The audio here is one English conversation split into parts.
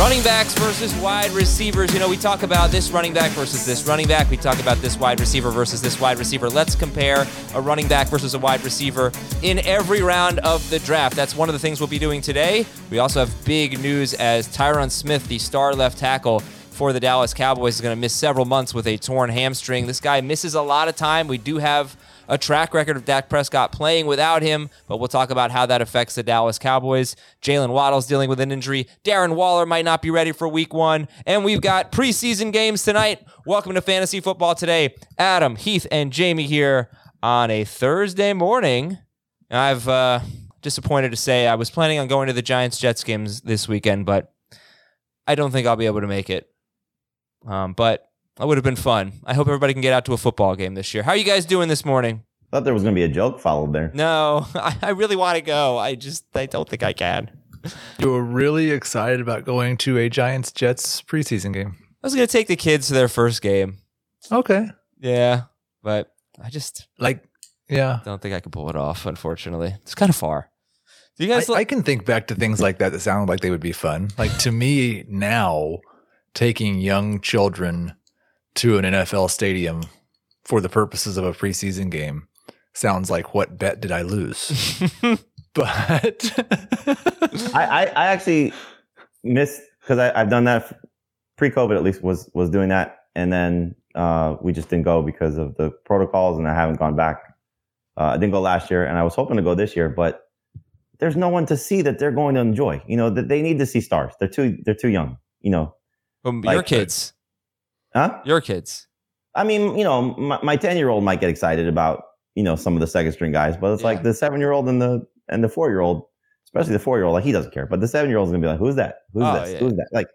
Running backs versus wide receivers. You know, we talk about this running back versus this running back. We talk about this wide receiver versus this wide receiver. Let's compare a running back versus a wide receiver in every round of the draft. That's one of the things we'll be doing today. We also have big news as Tyron Smith, the star left tackle for the Dallas Cowboys, is going to miss several months with a torn hamstring. This guy misses a lot of time. We do have a track record of Dak Prescott playing without him, but we'll talk about how that affects the Dallas Cowboys. Jaylen Waddle's dealing with an injury. Darren Waller might not be ready for week one. And we've got preseason games tonight. Welcome to Fantasy Football today. Adam, Heath, and Jamie here on a Thursday morning. I've uh, disappointed to say I was planning on going to the Giants Jets games this weekend, but I don't think I'll be able to make it. Um, but that would have been fun. I hope everybody can get out to a football game this year. How are you guys doing this morning? Thought there was going to be a joke followed there. No, I, I really want to go. I just I don't think I can. You were really excited about going to a Giants Jets preseason game. I was gonna take the kids to their first game. Okay. Yeah, but I just Like, yeah. don't think I can pull it off. Unfortunately, it's kind of far. Do you I, guys? I can think back to things like that that sound like they would be fun. Like to me now, taking young children to an NFL stadium for the purposes of a preseason game sounds like what bet did I lose? but I, I, I actually missed because I've done that pre-COVID at least was was doing that, and then uh, we just didn't go because of the protocols, and I haven't gone back. Uh, I didn't go last year, and I was hoping to go this year, but there's no one to see that they're going to enjoy. You know that they need to see stars. They're too they're too young. You know, Um, your like- kids, huh? your kids. I mean, you know, my ten year old might get excited about you know some of the second string guys, but it's Yeah. like the seven year old and the and the four year old, especially the four year old, like he doesn't care, but the seven year old's gonna be like, who's that? Who's Oh, this? yeah. Who's that? Like,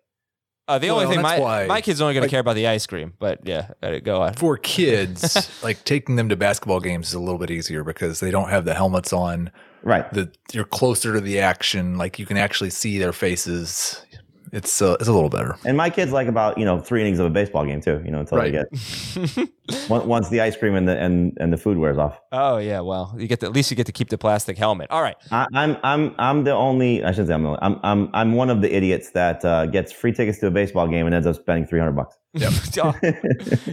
Uh, the only Well, thing my why- my kids only gonna care about the ice cream. But yeah, go on. for kids, like taking them to basketball games is a little bit easier because they don't have the helmets on. right? The you're closer to the action. Like you can actually see their faces. It's uh, it's a little better. And my kids like about you know three innings of a baseball game too. You know until they get once the ice cream and the and and the food wears off. Oh yeah, well you get to, at least you get to keep the plastic helmet. All right. I, I'm I'm I'm the only I shouldn't say I'm the only, I'm I'm I'm one of the idiots that uh, gets free tickets to a baseball game and ends up spending three hundred bucks. Oh,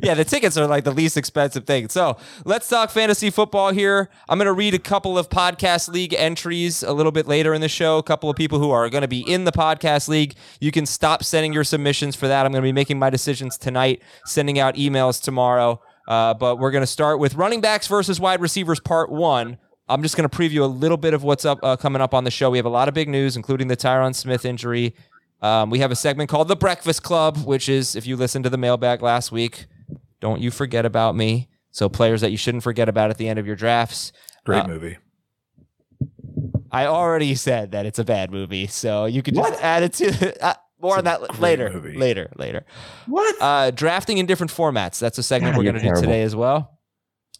yeah, the tickets are like the least expensive thing. So let's talk fantasy football here. I'm going to read a couple of podcast league entries a little bit later in the show. A couple of people who are going to be in the podcast league. You can stop sending your submissions for that. I'm going to be making my decisions tonight, sending out emails tomorrow. Uh, but we're going to start with running backs versus wide receivers, part one. I'm just going to preview a little bit of what's up uh, coming up on the show. We have a lot of big news, including the Tyron Smith injury. Um, we have a segment called The Breakfast Club, which is if you listened to the mailbag last week, don't you forget about me. So players that you shouldn't forget about at the end of your drafts. Great Uh, movie. I already said that it's a bad movie, so you could just add it to uh, more on that later, movie. later, later. What? Uh, drafting in different formats. That's a segment God, we're going to do today as well.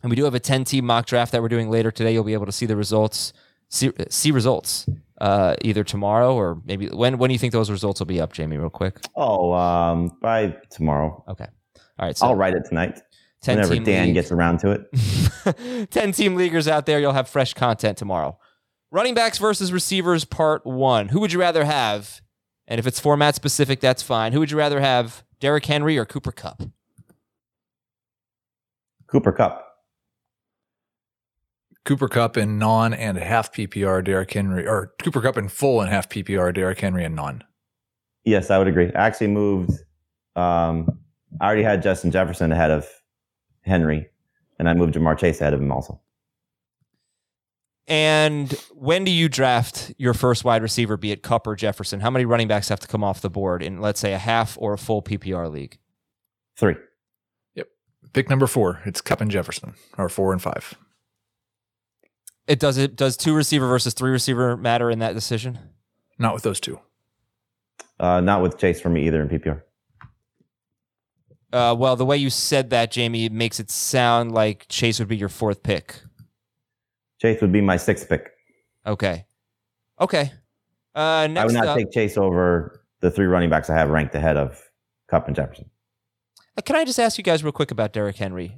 And we do have a 10 team mock draft that we're doing later today. You'll be able to see the results, see, see results uh, either tomorrow or maybe when. When do you think those results will be up, Jamie? Real quick. Oh, um, by tomorrow. Okay. All right. So I'll write it tonight. 10 Whenever team Dan league. gets around to it. 10 team leaguers out there, you'll have fresh content tomorrow. Running backs versus receivers, part one. Who would you rather have? And if it's format specific, that's fine. Who would you rather have, Derrick Henry or Cooper Kupp? Cooper Kupp. Cooper Kupp in non and a half PPR, Derrick Henry, or Cooper Kupp in full and half PPR, Derrick Henry and non. Yes, I would agree. I actually moved. Um, I already had Justin Jefferson ahead of Henry, and I moved Ja'Marr Chase ahead of him also. And when do you draft your first wide receiver, be it Kupp or Jefferson? How many running backs have to come off the board in, let's say, a half or a full PPR league? Three. Yep. Pick number four. It's Kupp and Jefferson, or four and five. It does it does two receiver versus three receiver matter in that decision? Not with those two. Uh, not with Chase for me either in PPR. Uh, well, the way you said that, Jamie, it makes it sound like Chase would be your fourth pick. Chase would be my sixth pick. Okay. Okay. Uh, next I would not up, take Chase over the three running backs I have ranked ahead of Kupp and Jefferson. Uh, Can I just ask you guys real quick about Derrick Henry?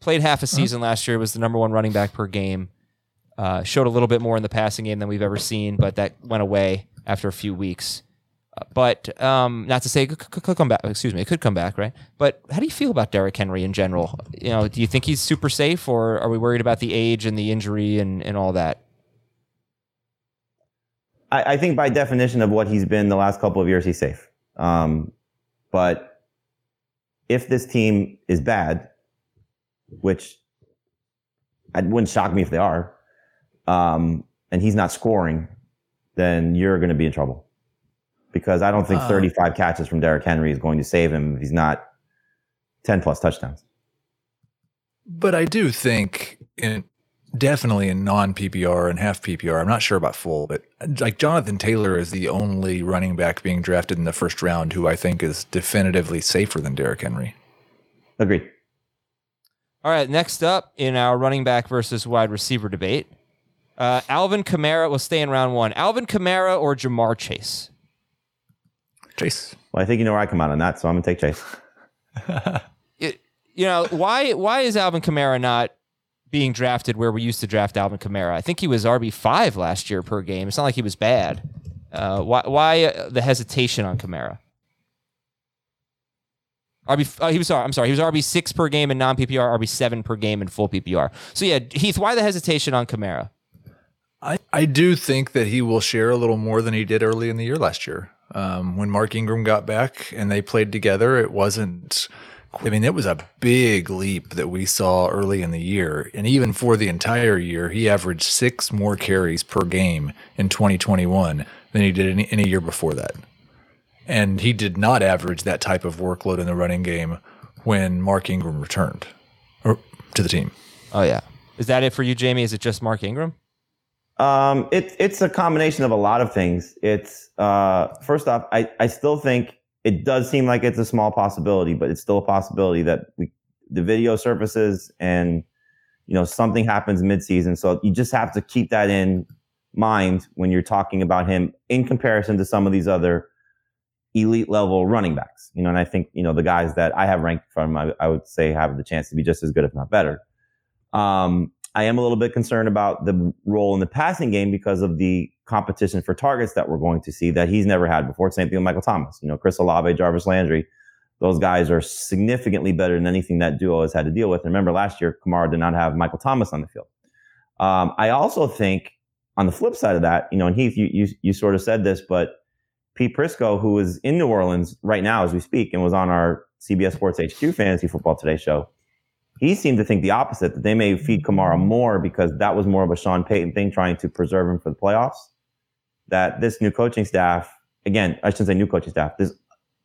Played half a season last year, was the number one running back per game. Uh, showed a little bit more in the passing game than we've ever seen, but that went away after a few weeks. Uh, but um, not to say could- could come back. Excuse me, it could come back, right? But how do you feel about Derrick Henry in general? You know, do you think he's super safe, or are we worried about the age and the injury and, and all that? I, I think by definition of what he's been the last couple of years, he's safe. Um, but if this team is bad, which it wouldn't shock me if they are, um, and he's not scoring, then you're going to be in trouble. Because I don't think Uh. 35 catches from Derrick Henry is going to save him if he's not 10 plus touchdowns. But I do think in definitely in non PPR and half PPR. I'm not sure about full, but like Jonathan Taylor is the only running back being drafted in the first round who I think is definitively safer than Derrick Henry. Agreed. All right, next up in our running back versus wide receiver debate, uh, Alvin Kamara will stay in round one. Alvin Kamara or Ja'Marr Chase? Chase. Well, I think you know where I come out on that, so I'm going to take Chase. It, you know why? Why is Alvin Kamara not being drafted where we used to draft Alvin Kamara? I think he was RB five last year per game. It's not like he was bad. Uh, why? Why uh, the hesitation on Kamara? RB, uh, he was sorry. I'm sorry. He was RB six per game in non PPR, RB seven per game in full PPR. So yeah, Heath, why the hesitation on Kamara? I, I do think that he will share a little more than he did early in the year last year. Um, when Mark Ingram got back and they played together, it wasn't. I mean, it was a big leap that we saw early in the year. And even for the entire year, he averaged six more carries per game in 2021 than he did any, any year before that. And he did not average that type of workload in the running game when Mark Ingram returned to the team. Oh yeah, is that it for you, Jamie? Is it just Mark Ingram? Um, it's it's a combination of a lot of things. It's uh, first off, I, I still think it does seem like it's a small possibility, but it's still a possibility that we the video surfaces and you know something happens midseason. So you just have to keep that in mind when you're talking about him in comparison to some of these other elite level running backs. You know, and I think you know the guys that I have ranked from, I, I would say have the chance to be just as good, if not better. Um, I am a little bit concerned about the role in the passing game because of the competition for targets that we're going to see that he's never had before. Same thing with Michael Thomas. You know, Chris Olave, Jarvis Landry. Those guys are significantly better than anything that duo has had to deal with. And remember, last year, Kamara did not have Michael Thomas on the field. Um, I also think on the flip side of that, you know, and Heath, you, you, you sort of said this, but Pete Prisco, who is in New Orleans right now as we speak and was on our CBS Sports HQ Fantasy Football Today show, he seemed to think the opposite, that they may feed Kamara more because that was more of a Sean Payton thing, trying to preserve him for the playoffs. That this new coaching staff, again, I shouldn't say new coaching staff, this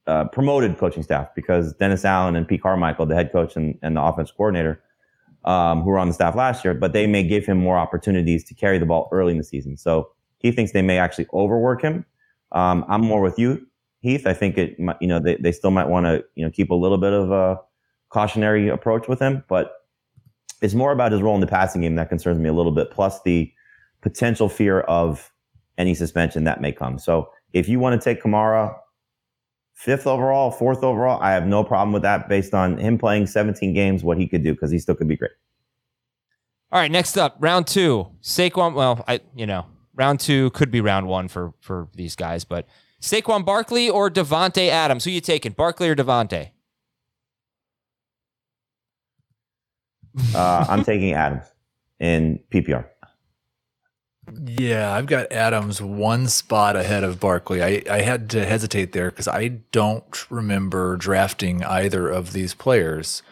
uh, promoted coaching staff, because Dennis Allen and Pete Carmichael, the head coach and, and the offense coordinator, um, who were on the staff last year, but they may give him more opportunities to carry the ball early in the season. So he thinks they may actually overwork him. Um, I'm more with you, Heath. I think it, might- you know, they, they still might want to, you know, keep a little bit of a cautionary approach with him, but it's more about his role in the passing game that concerns me a little bit, plus the potential fear of any suspension that may come. So if you want to take Kamara, fifth overall, fourth overall, I have no problem with that based on him playing 17 games, what he could do, because he still could be great. All right, next up, round two. Saquon. Well, I you know, round two could be round one for for these guys, but Saquon Barkley or Davante Adams. Who you taking, Barkley or Davante? Uh, I'm taking Adams in PPR. Yeah, I've got Adams one spot ahead of Barkley. I, I had to hesitate there because I don't remember drafting either of these players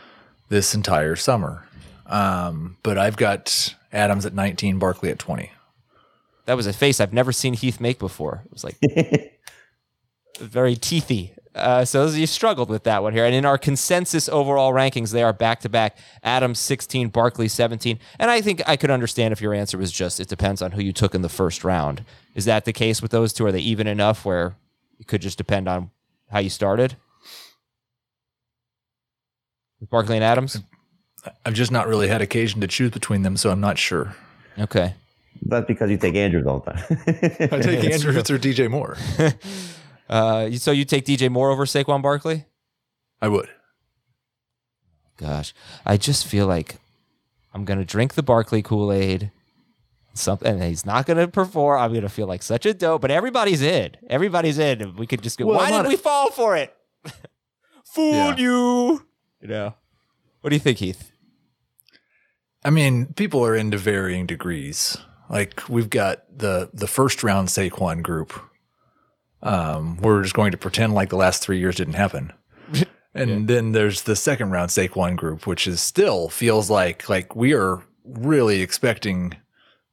this entire summer. Um, but I've got Adams at 19, Barkley at 20. That was a face I've never seen Heath make before. It was like very teethy. Uh, so you struggled with that one here. And in our consensus overall rankings, they are back to back. Adams 16, Barkley 17. And I think I could understand if your answer was just it depends on who you took in the first round. Is that the case with those two? Are they even enough where it could just depend on how you started? With Barkley and Adams? I've just not really had occasion to choose between them, so I'm not sure. Okay. That's because you take Andrews all the time. I take Andrews or DJ Moore. Uh, so you take DJ Moore over Saquon Barkley? I would. Gosh, I just feel like I'm gonna drink the Barkley Kool Aid. Something, and he's not gonna perform. I'm gonna feel like such a dope. But everybody's in. Everybody's in. We could just go. Well, Why did we fall for it? Fooled Yeah. you. You know. What do you think, Heath? I mean, people are into varying degrees. Like we've got the the first round Saquon group. Um, we're just going to pretend like the last three years didn't happen. And then there's the second round Saquon group, which is still feels like like we are really expecting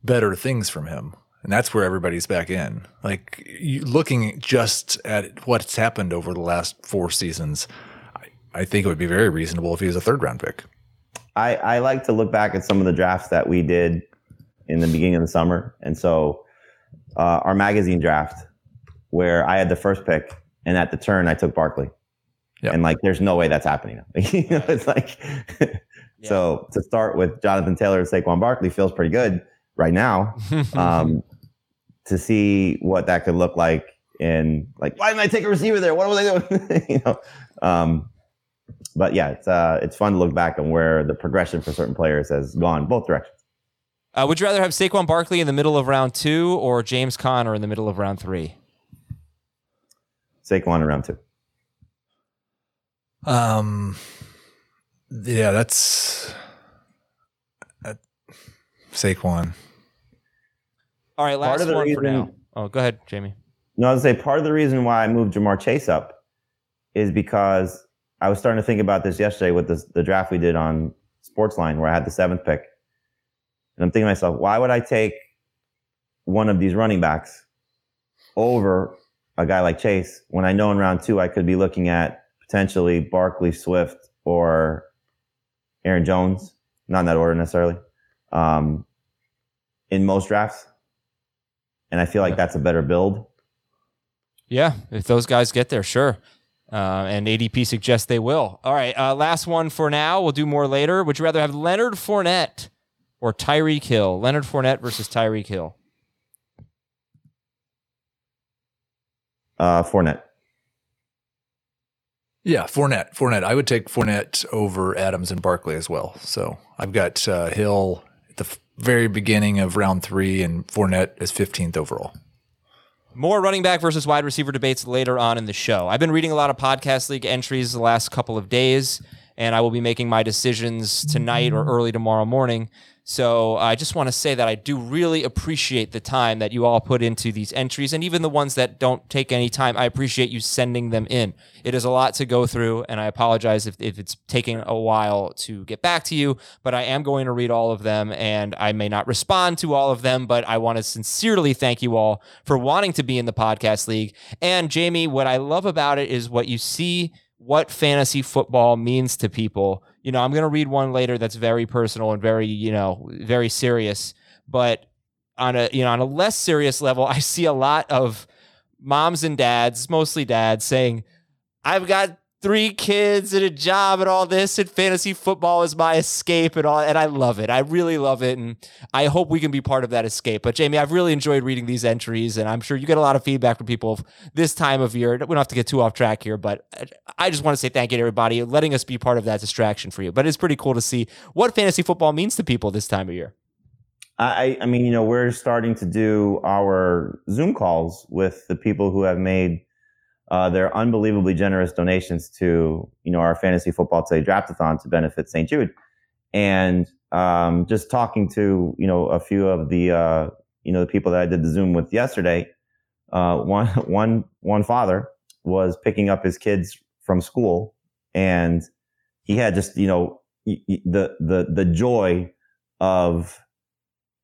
better things from him. And that's where everybody's back in. Like you, looking just at what's happened over the last four seasons, I, I think it would be very reasonable if he was a third round pick. I, I like to look back at some of the drafts that we did in the beginning of the summer. And so uh, our magazine draft, where I had the first pick, and at the turn, I took Barkley. And like, there's no way that's happening. you know, it's like, so to start with Jonathan Taylor and Saquon Barkley feels pretty good right now. Um, to see what that could look like in like, why didn't I take a receiver there? What was I doing? you know, um, but yeah, it's uh, it's fun to look back on where the progression for certain players has gone both directions. Uh, would you rather have Saquon Barkley in the middle of round two or James Conner in the middle of round three? Saquon in round two. Um, yeah, that's uh, Saquon. All right, Part last of the one reason- for now. Oh, go ahead, Jamie. No, I was gonna say part of the reason why I moved Ja'Marr Chase up is because I was starting to think about this yesterday with this, the draft we did on Sportsline, where I had the seventh pick, and I'm thinking to myself, why would I take one of these running backs over a guy like Chase when I know in round two I could be looking at potentially Barkley, Swift, or Aaron Jones, not in that order necessarily, um, in most drafts, and I feel like that's a better build. Yeah, if those guys get there, sure. Uh, and ADP suggests they will. All right, uh, last one for now. We'll do more later. Would you rather have Leonard Fournette or Tyreek Hill? Leonard Fournette versus Tyreek Hill. Uh, Fournette. Yeah, Fournette. Fournette. I would take Fournette over Adams and Barkley as well. So I've got uh, Hill at the f- very beginning of round three, and Fournette is 15th overall. More running back versus wide receiver debates later on in the show. I've been reading a lot of podcast league entries the last couple of days, and I will be making my decisions tonight or early tomorrow morning. So I just want to say that I do really appreciate the time that you all put into these entries, and even the ones that don't take any time. I appreciate you sending them in. It is a lot to go through, and I apologize if, if it's taking a while to get back to you, but I am going to read all of them, and I may not respond to all of them, but I want to sincerely thank you all for wanting to be in the podcast league. And Jamie, what I love about it is what you see what fantasy football means to people. You know, I'm going to read one later that's very personal and very, you know, very serious, but on a, you know, on a less serious level, I see a lot of moms and dads, mostly dads saying, I've got three kids and a job and all this and fantasy football is my escape and all and I love it. I really love it and I hope we can be part of that escape. But Jamie, I've really enjoyed reading these entries and I'm sure you get a lot of feedback from people this time of year. We don't have to get too off track here, but I just want to say thank you to everybody letting us be part of that distraction for you. But it's pretty cool to see what fantasy football means to people this time of year. I, I mean, you know, we're starting to do our Zoom calls with the people who have made uh, their unbelievably generous donations to you know our fantasy football today draftathon to benefit St. Jude, and um, just talking to you know a few of the uh, you know the people that I did the Zoom with yesterday. Uh, one one one father was picking up his kids from school, and he had just you know the the the joy of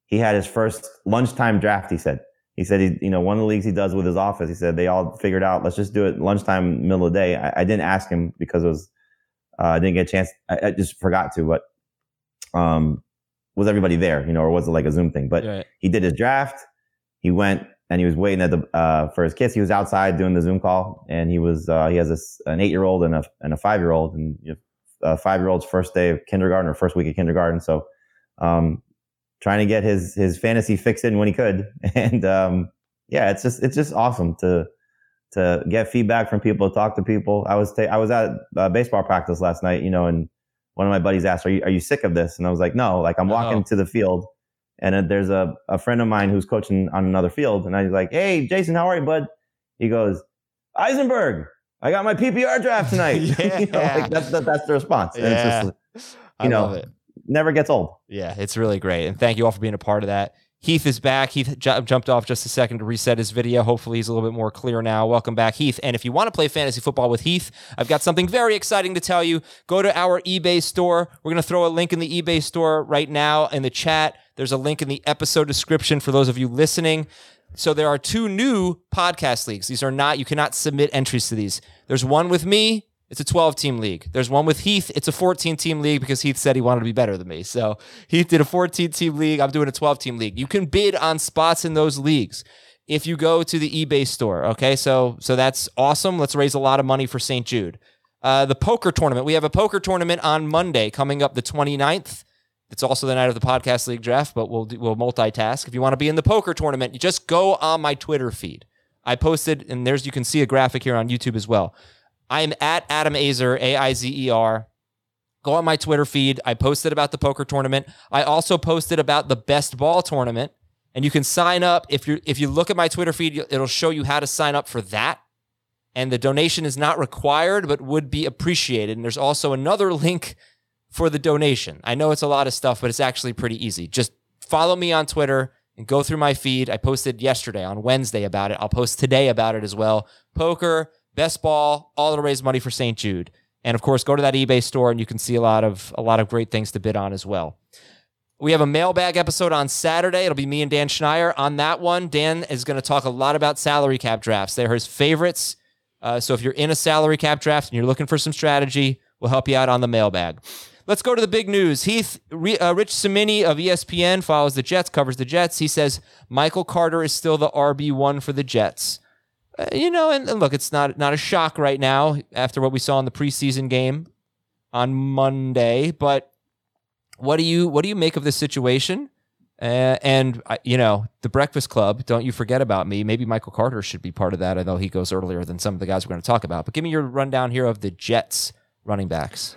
he had his first lunchtime draft. He said he said, he, you know, one of the leagues he does with his office, he said they all figured out, let's just do it lunchtime, middle of the day. I, I didn't ask him because it was, uh, I didn't get a chance. I, I, just forgot to, but, um, was everybody there, you know, or was it like a Zoom thing? But right. he did his draft. He went and he was waiting at the, uh, for his kids. He was outside doing the Zoom call and he was, uh, he has a, an eight year old and a, and a five year old and you know, five year old's first day of kindergarten or first week of kindergarten. So, um, trying to get his his fantasy fixed in when he could. And um, yeah, it's just it's just awesome to to get feedback from people, talk to people. I was ta- I was at uh, baseball practice last night, you know, and one of my buddies asked, "Are you are you sick of this?" And I was like, "No." Like I'm walking oh. to the field, and there's a a friend of mine who's coaching on another field, and I was like, "Hey, Jason, how are you, bud?" He goes, "Eisenberg." I got my PPR draft tonight. yeah. you know, like that's, that, that's the response. And yeah. it's just, you I know, never gets old. Yeah, it's really great. And thank you all for being a part of that. Heath is back. Heath j- jumped off just a second to reset his video. Hopefully, he's a little bit more clear now. Welcome back, Heath. And if you want to play fantasy football with Heath, I've got something very exciting to tell you. Go to our eBay store. We're going to throw a link in the eBay store right now in the chat. There's a link in the episode description for those of you listening. So there are two new podcast leagues. These are not, you cannot submit entries to these. There's one with me it's a 12 team league. There's one with Heath. It's a 14 team league because Heath said he wanted to be better than me. So Heath did a 14 team league. I'm doing a 12 team league. You can bid on spots in those leagues if you go to the eBay store. Okay. So, so that's awesome. Let's raise a lot of money for St. Jude. Uh, the poker tournament. We have a poker tournament on Monday coming up the 29th. It's also the night of the podcast league draft, but we'll we'll multitask. If you want to be in the poker tournament, you just go on my Twitter feed. I posted, and there's you can see a graphic here on YouTube as well. I am at Adam Aizer, A I Z E R. Go on my Twitter feed. I posted about the poker tournament. I also posted about the best ball tournament. And you can sign up if you if you look at my Twitter feed, it'll show you how to sign up for that. And the donation is not required, but would be appreciated. And there's also another link for the donation. I know it's a lot of stuff, but it's actually pretty easy. Just follow me on Twitter and go through my feed. I posted yesterday on Wednesday about it. I'll post today about it as well. Poker, best ball, all to raise money for St. Jude. And of course, go to that eBay store and you can see a lot of a lot of great things to bid on as well. We have a mailbag episode on Saturday. It'll be me and Dan Schneier. On that one, Dan is going to talk a lot about salary cap drafts. They're his favorites. Uh, so if you're in a salary cap draft and you're looking for some strategy, we'll help you out on the mailbag. Let's go to the big news. Heath, uh, Rich Cimini of ESPN follows the Jets, covers the Jets. He says Michael Carter is still the RB1 for the Jets. Uh, you know, and, and, look, it's not not a shock right now after what we saw in the preseason game on Monday. But what do you what do you make of this situation? Uh, and uh, you know, the Breakfast Club. Don't you forget about me. Maybe Michael Carter should be part of that, although he goes earlier than some of the guys we're going to talk about. But give me your rundown here of the Jets running backs.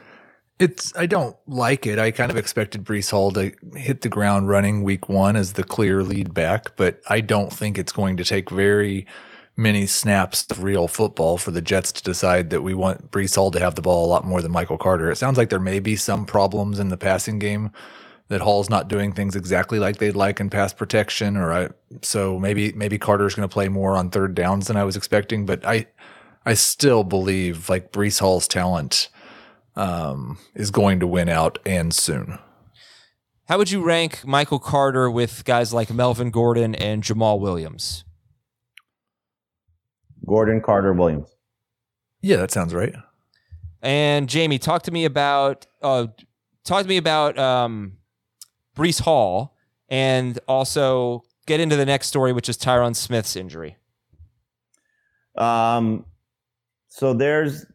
It's I don't like it. I kind of expected Breece Hall to hit the ground running week one as the clear lead back, but I don't think it's going to take very many snaps of real football for the Jets to decide that we want Breece Hall to have the ball a lot more than Michael Carter. It sounds like there may be some problems in the passing game that Hall's not doing things exactly like they'd like in pass protection, or I, so maybe maybe Carter's going to play more on third downs than I was expecting. But I I still believe like Breece Hall's talent um, is going to win out and soon. How would you rank Michael Carter with guys like Melvin Gordon and Jamaal Williams? Gordon Carter Williams. Yeah, that sounds right. And Jamie, talk to me about uh, talk to me about um, Breece Hall, and also get into the next story, which is Tyron Smith's injury. Um, so there's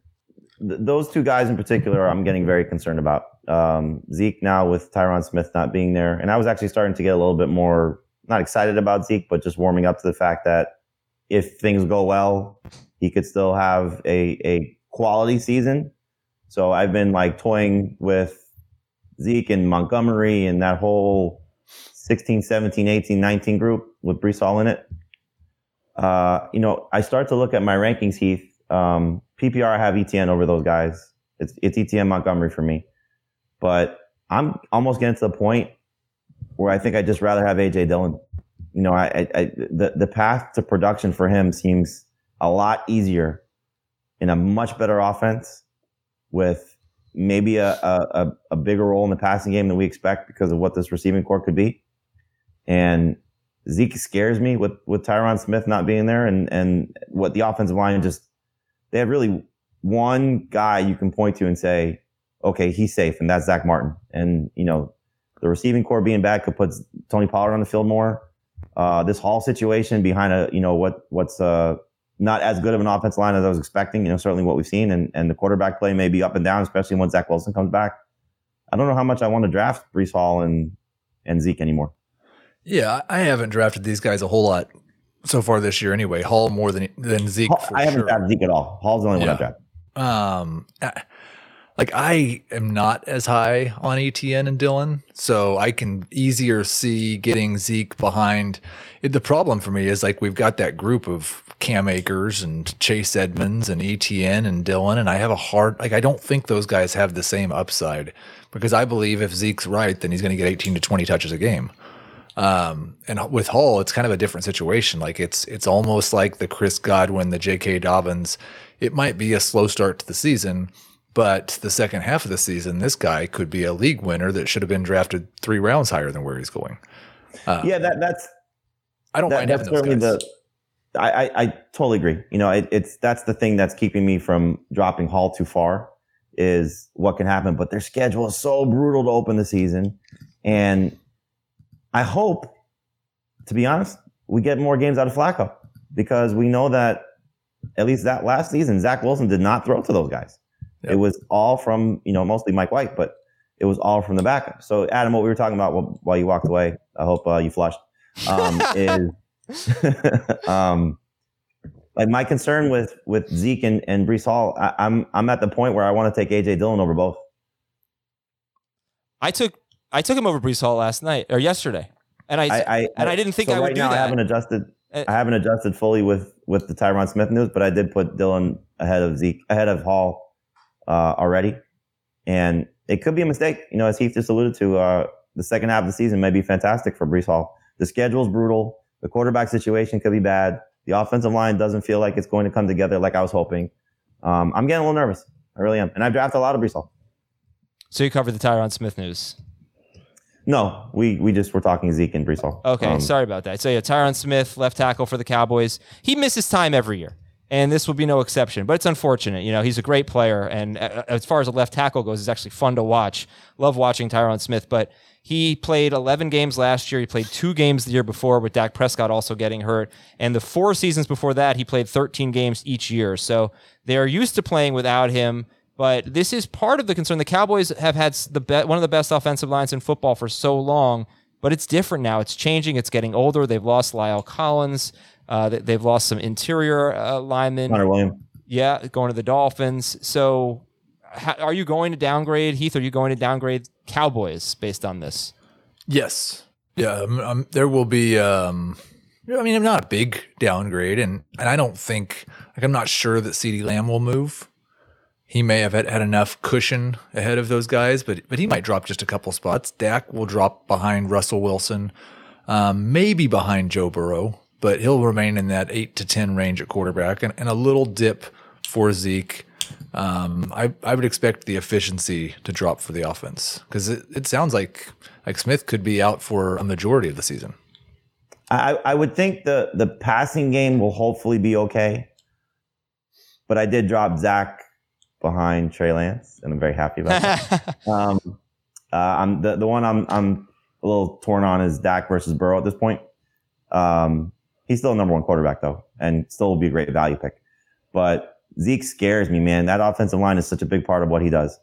th- those two guys in particular, I'm getting very concerned about. Um, Zeke now with Tyron Smith not being there, and I was actually starting to get a little bit more not excited about Zeke, but just warming up to the fact that if things go well, he could still have a a quality season. So I've been like toying with Zeke and Montgomery and that whole 16, 17, 18, 19 group with Breece Hall in it. Uh, you know, I start to look at my rankings, Heath. Um, PPR, I have ETN over those guys. It's, it's ETN Montgomery for me. But I'm almost getting to the point where I think I'd just rather have AJ Dillon. You know, I, I, the, the path to production for him seems a lot easier in a much better offense with maybe a, a, a bigger role in the passing game than we expect because of what this receiving core could be. And Zeke scares me with, with Tyron Smith not being there and, and what the offensive line just, they have really one guy you can point to and say, okay, he's safe. And that's Zack Martin. And, you know, the receiving core being back could put Tony Pollard on the field more. Uh, this Hall situation behind a, you know, what, what's, uh, not as good of an offensive line as I was expecting, you know, certainly what we've seen. And, and the quarterback play may be up and down, especially when Zach Wilson comes back. I don't know how much I want to draft Breece Hall and, and Zeke anymore. Yeah, I haven't drafted these guys a whole lot so far this year anyway. Hall more than than Zeke. I haven't sure. drafted Zeke at all. Hall's the only yeah. one I've drafted. Um, like I am not as high on ETN and Dillon, so I can easier see getting Zeke behind. It, the problem for me is like we've got that group of Cam Akers and Chase Edmonds and ETN and Dillon, and I have a hard like I don't think those guys have the same upside because I believe if Zeke's right, then he's going to get 18 to 20 touches a game. Um, and with Hall, it's kind of a different situation. Like it's it's almost like the Chris Godwin, the J.K. Dobbins. It might be a slow start to the season but the second half of the season, this guy could be a league winner that should have been drafted three rounds higher than where he's going. Uh, yeah, that that's. I don't that, mind having those guys. The, I, I, I totally agree. You know, it, it's that's the thing that's keeping me from dropping Hall too far is what can happen. But their schedule is so brutal to open the season, and I hope, to be honest, we get more games out of Flacco because we know that at least that last season, Zach Wilson did not throw to those guys. Yep. It was all from, you know, mostly Mike White, but it was all from the backup. So, Adam, what we were talking about while you walked away, I hope uh, you flushed, um, is um, like my concern with with Zeke and, and Breece Hall. I, I'm I'm at the point where I want to take AJ Dillon over both. I took I took him over Breece Hall last night or yesterday, and I, I, I and I didn't think so I would right do now, that. I haven't adjusted. Uh, I haven't adjusted fully with with the Tyron Smith news, but I did put Dillon ahead of Zeke ahead of Hall uh, already, and it could be a mistake. You know, as Heath just alluded to, uh, the second half of the season may be fantastic for Breece Hall. The schedule is brutal. The quarterback situation could be bad. The offensive line doesn't feel like it's going to come together like I was hoping. Um, I'm getting a little nervous. I really am, and I've drafted a lot of Breece Hall. So you covered the Tyron Smith news. No, we we just were talking Zeke and Breece Hall. Okay, um, sorry about that. So yeah, Tyron Smith, left tackle for the Cowboys. He misses time every year and this will be no exception. But it's unfortunate. You know, he's a great player, and uh, as far as a left tackle goes, it's actually fun to watch. Love watching Tyron Smith, but he played 11 games last year. He played two games the year before, with Dak Prescott also getting hurt. And the four seasons before that, he played 13 games each year. So they are used to playing without him. But this is part of the concern. The Cowboys have had the be- one of the best offensive lines in football for so long, but it's different now. It's changing. It's getting older. They've lost La'el Collins. Uh, they've lost some interior uh, linemen. Connor William. Yeah, going to the Dolphins. So, are you going to downgrade Heath? Are you going to downgrade Cowboys based on this? Yes. Yeah. Um, um, there will be. Um, I mean, I'm not a big downgrade, and and I don't think like I'm not sure that CeeDee Lamb will move. He may have had, had enough cushion ahead of those guys, but but he might drop just a couple spots. Dak will drop behind Russell Wilson, um, maybe behind Joe Burrow but he'll remain in that eight to 10 range at quarterback and, and a little dip for Zeke. Um, I, I would expect the efficiency to drop for the offense because it, it sounds like like Smith could be out for a majority of the season. I, I would think the, the passing game will hopefully be okay. But I did drop Zach behind Trey Lance, and I'm very happy about that. um, uh, I'm the, the one I'm I'm a little torn on is Dak versus Burrow at this point. Um, He's still a number one quarterback though, and still will be a great value pick. But Zeke scares me, man. That offensive line is such a big part of what he does.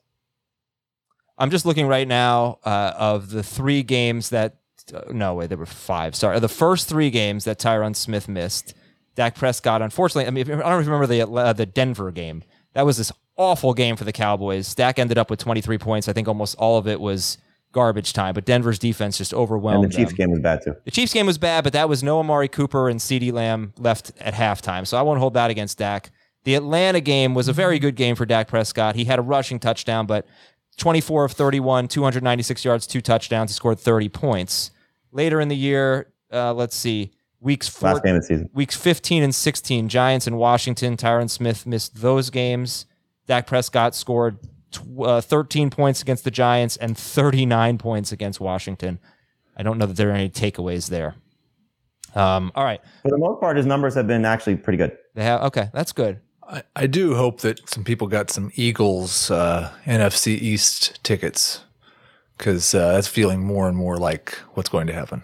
I'm just looking right now uh, of the three games that. Uh, no, way, there were five. Sorry, the first three games that Tyron Smith missed. Dak Prescott, unfortunately, I mean, I don't remember the uh, the Denver game. That was this awful game for the Cowboys. Dak ended up with 23 points. I think almost all of it was garbage time, but Denver's defense just overwhelmed And the Chiefs them. game was bad too. The Chiefs game was bad, but that was no Amari Cooper and CeeDee Lamb left at halftime. So I won't hold that against Dak. The Atlanta game was a very good game for Dak Prescott. He had a rushing touchdown, but 24 of 31, 296 yards, two touchdowns. He scored 30 points. Later in the year, uh, let's see, weeks four, Last game of the season. weeks 15 and 16, Giants and Washington. Tyron Smith missed those games. Dak Prescott scored uh, 13 points against the Giants and 39 points against Washington. I don't know that there are any takeaways there. Um, all right. For the most part, his numbers have been actually pretty good. They have okay, that's good. I, I do hope that some people got some Eagles uh, NFC East tickets because uh, that's feeling more and more like what's going to happen.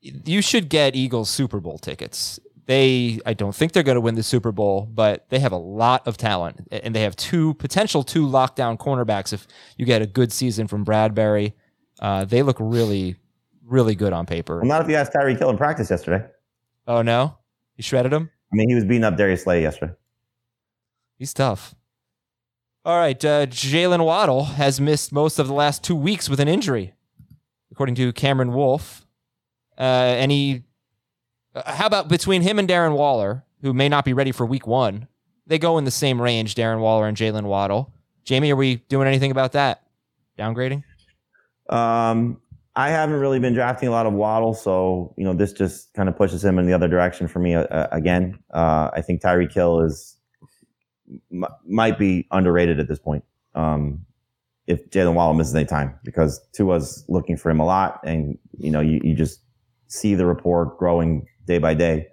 You should get Eagles Super Bowl tickets. They, I don't think they're going to win the Super Bowl, but they have a lot of talent, and they have two potential two lockdown cornerbacks. If you get a good season from Bradberry, uh, they look really, really good on paper. Well, not if you asked Tyreek Hill in practice yesterday. Oh no, you shredded him. I mean, he was beating up Darius Slay yesterday. He's tough. All right, uh, Jaylen Waddle has missed most of the last two weeks with an injury, according to Cameron Wolfe. Uh, and he, uh, how about between him and Darren Waller, who may not be ready for Week One? They go in the same range, Darren Waller and Jaylen Waddle. Jamie, are we doing anything about that? Downgrading? Um, I haven't really been drafting a lot of Waddle, so you know this just kind of pushes him in the other direction for me uh, again. Uh, I think Tyreek Hill is m- might be underrated at this point. Um, if Jaylen Waddle misses any time, because Tua's looking for him a lot, and you know you, you just see the rapport growing day by day.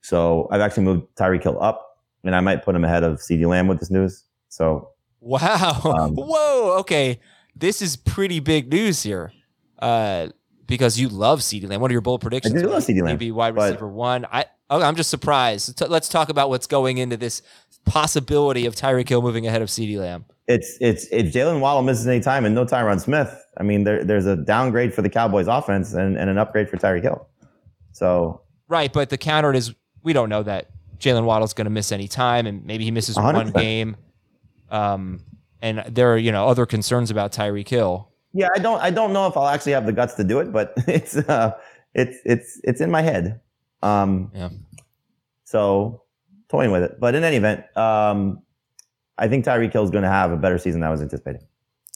So I've actually moved Tyreek Hill up, and I might put him ahead of CeeDee Lamb with this news. So Wow. Um, Whoa. Okay. This is pretty big news here. Uh, because you love CeeDee Lamb. What are your bold predictions? I do love CeeDee Lamb, Maybe wide receiver one. I okay, I'm just surprised. T- let's talk about what's going into this possibility of Tyreek Hill moving ahead of CeeDee Lamb. it's it's if Jaylen Waddle misses any time and no Tyron Smith, I mean there there's a downgrade for the Cowboys offense and, and an upgrade for Tyreek Hill. So Right, but the counter is we don't know that Jaylen Waddle's going to miss any time, and maybe he misses one 100%. game. Um, and there are you know other concerns about Tyreek Hill. yeah, I don't I don't know if I'll actually have the guts to do it, but it's uh it's it's it's in my head. Um Yeah. so toying with it. But in any event, um I think Tyreek Hill is going to have a better season than I was anticipating.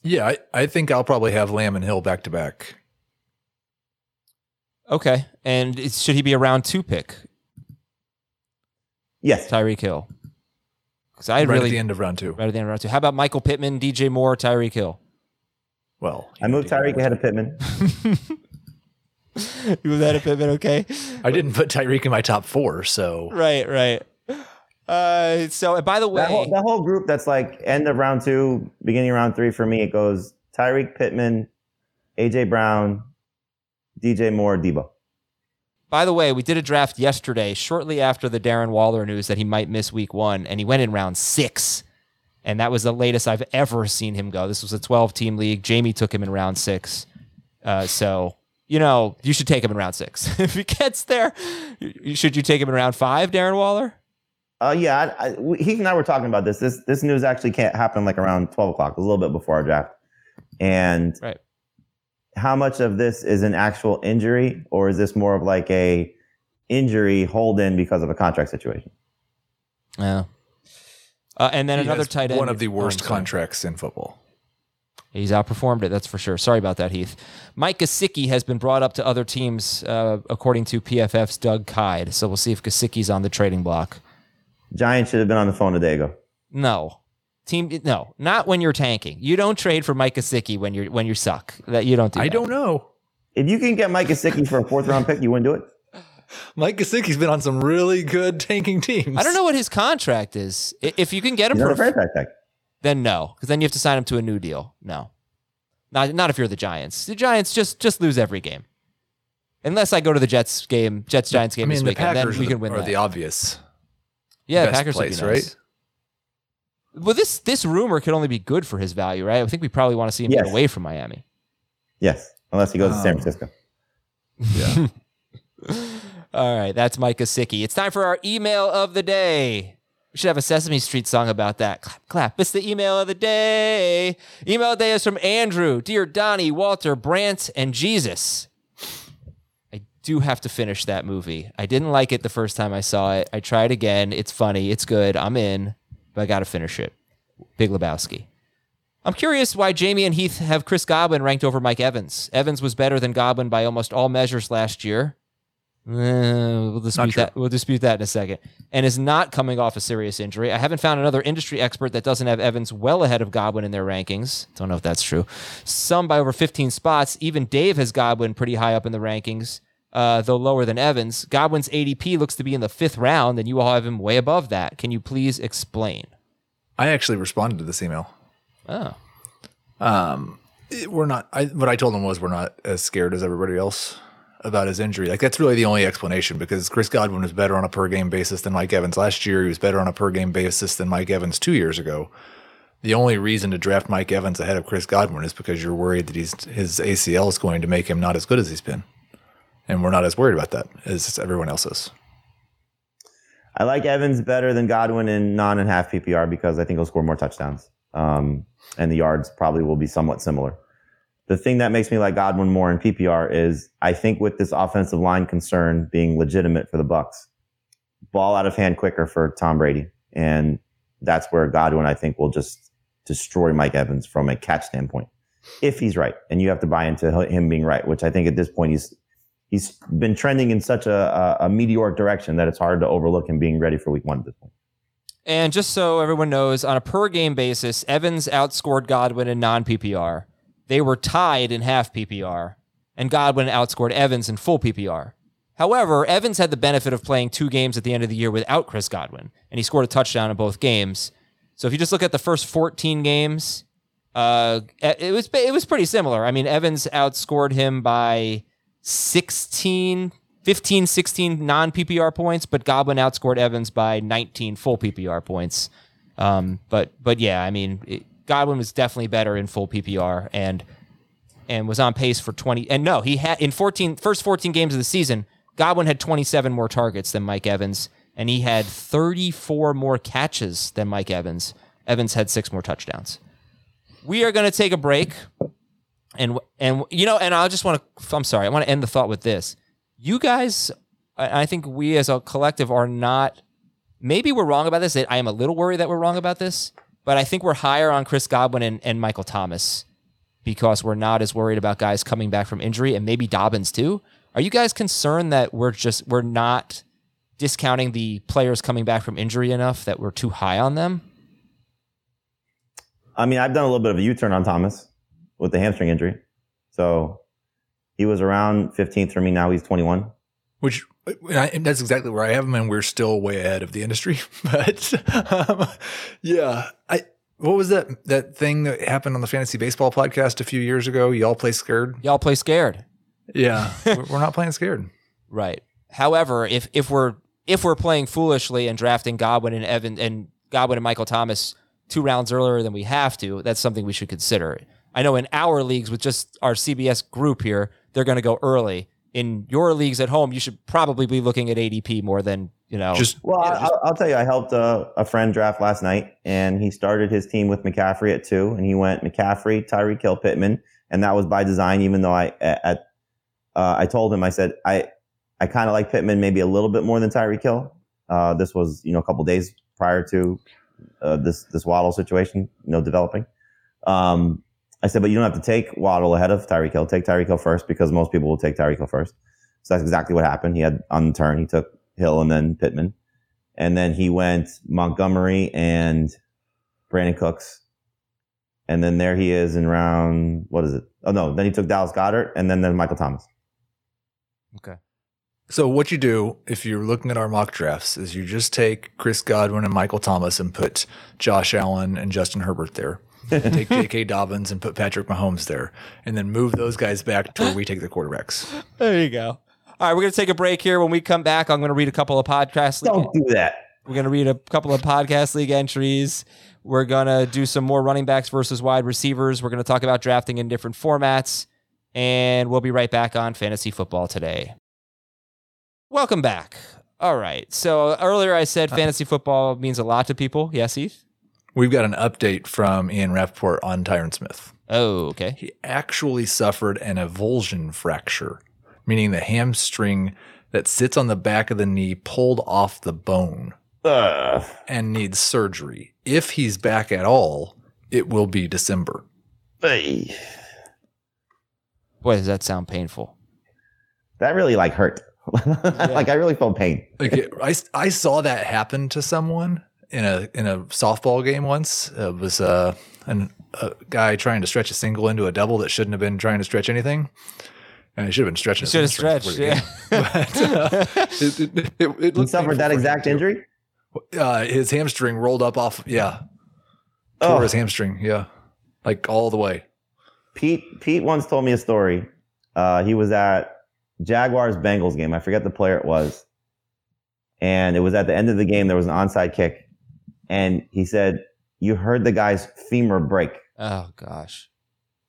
Yeah, I, I think I'll probably have Lamb and Hill back to back. Okay, and it's, should he be a round two pick? Yes. Tyreek Hill. Because I right really at the end of round two. right at the end of round two. How about Michael Pittman, DJ Moore, Tyreek Hill? Well, I moved Tyreek ahead of Pittman. You was ahead of Pittman? Okay. I didn't put Tyreek in my top four, so Right, right. Uh, so by the way, That whole, that whole group that's like end of round two, beginning of round three for me, it goes Tyreek Pittman, AJ Brown, DJ Moore, Deebo. By the way, we did a draft yesterday, shortly after the Darren Waller news that he might miss week one, and he went in round six. And that was the latest I've ever seen him go. This was a 12 team league. Jamie took him in round six. Uh, so, you know, you should take him in round six. if he gets there, should you take him in round five, Darren Waller? Uh, yeah, I, I, we- he and I were talking about this. This this news actually can't happen like around twelve o'clock, a little bit before our draft. And Right. How much of this is an actual injury, or is this more of like a injury hold in because of a contract situation? Yeah. Uh, and then he another tight end. one of the oh, worst sorry. contracts in football. He's outperformed it, that's for sure. Sorry about that, Heath. Mike Gesicki has been brought up to other teams, uh, according to PFF's Doug Kyed. So we'll see if Gesicki's on the trading block. Giants should have been on the phone a day ago. No, team, no, not when you're tanking. You don't trade for Mike Gesicki when you're when you suck. That you don't do. I that. don't know. If you can get Mike Gesicki for a fourth round pick, you wouldn't do it. Mike Gesicki's been on some really good tanking teams. I don't know what his contract is. If you can get him He's for on a franchise tag. then no, because then you have to sign him to a new deal. No, not not if you're the Giants. The Giants just just lose every game, unless I go to the Jets game, Jets Giants game I mean, this the weekend. Then Packers we can the- win are that. the obvious yeah, the best Packers would be place, nice. right? Well, this this rumor could only be good for his value, right? I think we probably want to see him Yes. get away from Miami. Yes, unless he goes to San Um, Francisco. Yeah. All right, that's Mike Gesicki. It's time for our email of the day. We should have a Sesame Street song about that. Clap, clap. It's the email of the day. Email of the day is from Andrew. Dear Donnie, Walter, Brant, and Jesus. I do have to finish that movie. I didn't like it the first time I saw it. I tried again. It's funny. It's good. I'm in, but I got to finish it. Big Lebowski. I'm curious why Jamie and Heath have Chris Godwin ranked over Mike Evans. Evans was better than Godwin by almost all measures last year. Eh, we'll dispute that. We'll dispute that in a second. And is not coming off a serious injury. I haven't found another industry expert that doesn't have Evans well ahead of Godwin in their rankings. Don't know if that's true. Some by over 15 spots. Even Dave has Godwin pretty high up in the rankings, uh, though lower than Evans. Godwin's ADP looks to be in the fifth round, and you all have him way above that. Can you please explain? I actually responded to this email. Oh, Um, it- we're not. I, what I told him was we're not as scared as everybody else about his injury. Like that's really the only explanation because Chris Godwin was better on a per game basis than Mike Evans last year. He was better on a per game basis than Mike Evans two years ago. The only reason to draft Mike Evans ahead of Chris Godwin is because you're worried that he's his ACL is going to make him not as good as he's been, and we're not as worried about that as everyone else is. I like Evans better than Godwin in non and half PPR because I think he'll score more touchdowns. Um, and the yards probably will be somewhat similar. The thing that makes me like Godwin more in PPR is I think with this offensive line concern being legitimate for the Bucks, ball out of hand quicker for Tom Brady, and that's where Godwin I think will just destroy Mike Evans from a catch standpoint if he's right. And you have to buy into him being right, which I think at this point he's he's been trending in such a, a, a meteoric direction that it's hard to overlook him being ready for week one at this point. And just so everyone knows, on a per game basis, Evans outscored Godwin in non PPR. They were tied in half PPR, and Godwin outscored Evans in full PPR. However, Evans had the benefit of playing two games at the end of the year without Chris Godwin, and he scored a touchdown in both games. So if you just look at the first 14 games, uh, it was it was pretty similar. I mean, Evans outscored him by 16, 15, 16 non PPR points, but Godwin outscored Evans by 19 full PPR points. Um, but but yeah, I mean, it, Godwin was definitely better in full PPR and and was on pace for 20. And no, he had in 14 first 14 games of the season, Godwin had 27 more targets than Mike Evans, and he had 34 more catches than Mike Evans. Evans had six more touchdowns. We are going to take a break, and and you know, and I just want to. I'm sorry, I want to end the thought with this. You guys, I think we as a collective are not. Maybe we're wrong about this. I am a little worried that we're wrong about this, but I think we're higher on Chris Godwin and, and Michael Thomas because we're not as worried about guys coming back from injury and maybe Dobbins too. Are you guys concerned that we're just we're not discounting the players coming back from injury enough that we're too high on them? I mean, I've done a little bit of a U turn on Thomas with the hamstring injury. So he was around 15th for me. Now he's 21. Which and I, that's exactly where I have him, and we're still way ahead of the industry. But um, yeah, I what was that that thing that happened on the fantasy baseball podcast a few years ago? Y'all play scared. Y'all play scared. Yeah, we're we're not playing scared. Right. However, if if we're if we're playing foolishly and drafting Godwin and Evan and Godwin and Michael Thomas two rounds earlier than we have to, that's something we should consider. I know in our leagues with just our CBS group here, they're going to go early. In your leagues at home, you should probably be looking at ADP more than you know. Just Well, I, I'll, I'll tell you, I helped a, a friend draft last night, and he started his team with McCaffrey at two, and he went McCaffrey, Tyreek Hill, Pittman, and that was by design. Even though I at uh, I told him, I said I I kind of like Pittman maybe a little bit more than Tyreek Hill. Uh, this was you know a couple days prior to uh, this this Waddle situation, you know, developing. Um, I said, but you don't have to take Waddle ahead of Tyreek Hill. Take Tyreek Hill first because most people will take Tyreek Hill first. So that's exactly what happened. He had on the turn, he took Hill and then Pittman. And then he went Montgomery and Brandin Cooks. And then there he is in round, what is it? Oh no, then he took Dallas Goedert and then there's Michael Thomas. okay. So what you do if you're looking at our mock drafts is you just take Chris Godwin and Michael Thomas and put Josh Allen and Justin Herbert there. And take J.K. Dobbins and put Patrick Mahomes there, and then move those guys back to where we take the quarterbacks. There you go. All right, we're going to take a break here. When we come back, I'm going to read a couple of podcasts. Don't do that. We're going to read a couple of podcast league entries. We're going to do some more running backs versus wide receivers. We're going to talk about drafting in different formats. And we'll be right back on fantasy football today. Welcome back. All right. So earlier I said uh, fantasy football means a lot to people. Yes, Heath? We've got an update from Ian Rapoport on Tyron Smith. Oh, okay. He actually suffered an avulsion fracture, meaning the hamstring that sits on the back of the knee pulled off the bone Ugh. and needs surgery. If he's back at all, it will be December. Hey. Boy, does that sound painful. That really like hurt. like I really felt pain. Like it, I, I saw that happen to someone in a in a softball game once. It was uh, an, a guy trying to stretch a single into a double that shouldn't have been trying to stretch anything. And he should have been stretching. Should have stretched. Yeah. But, uh, it, it, it, it You looked suffered that exact injury? Uh, his hamstring rolled up off. Yeah, tore Oh. his hamstring. Yeah, like all the way. Pete Pete once told me a story. Uh, he was at Jaguars Bengals game. I forget the player it was. And it was at the end of the game. There was an onside kick. And he said, You heard the guy's femur break. Oh, gosh.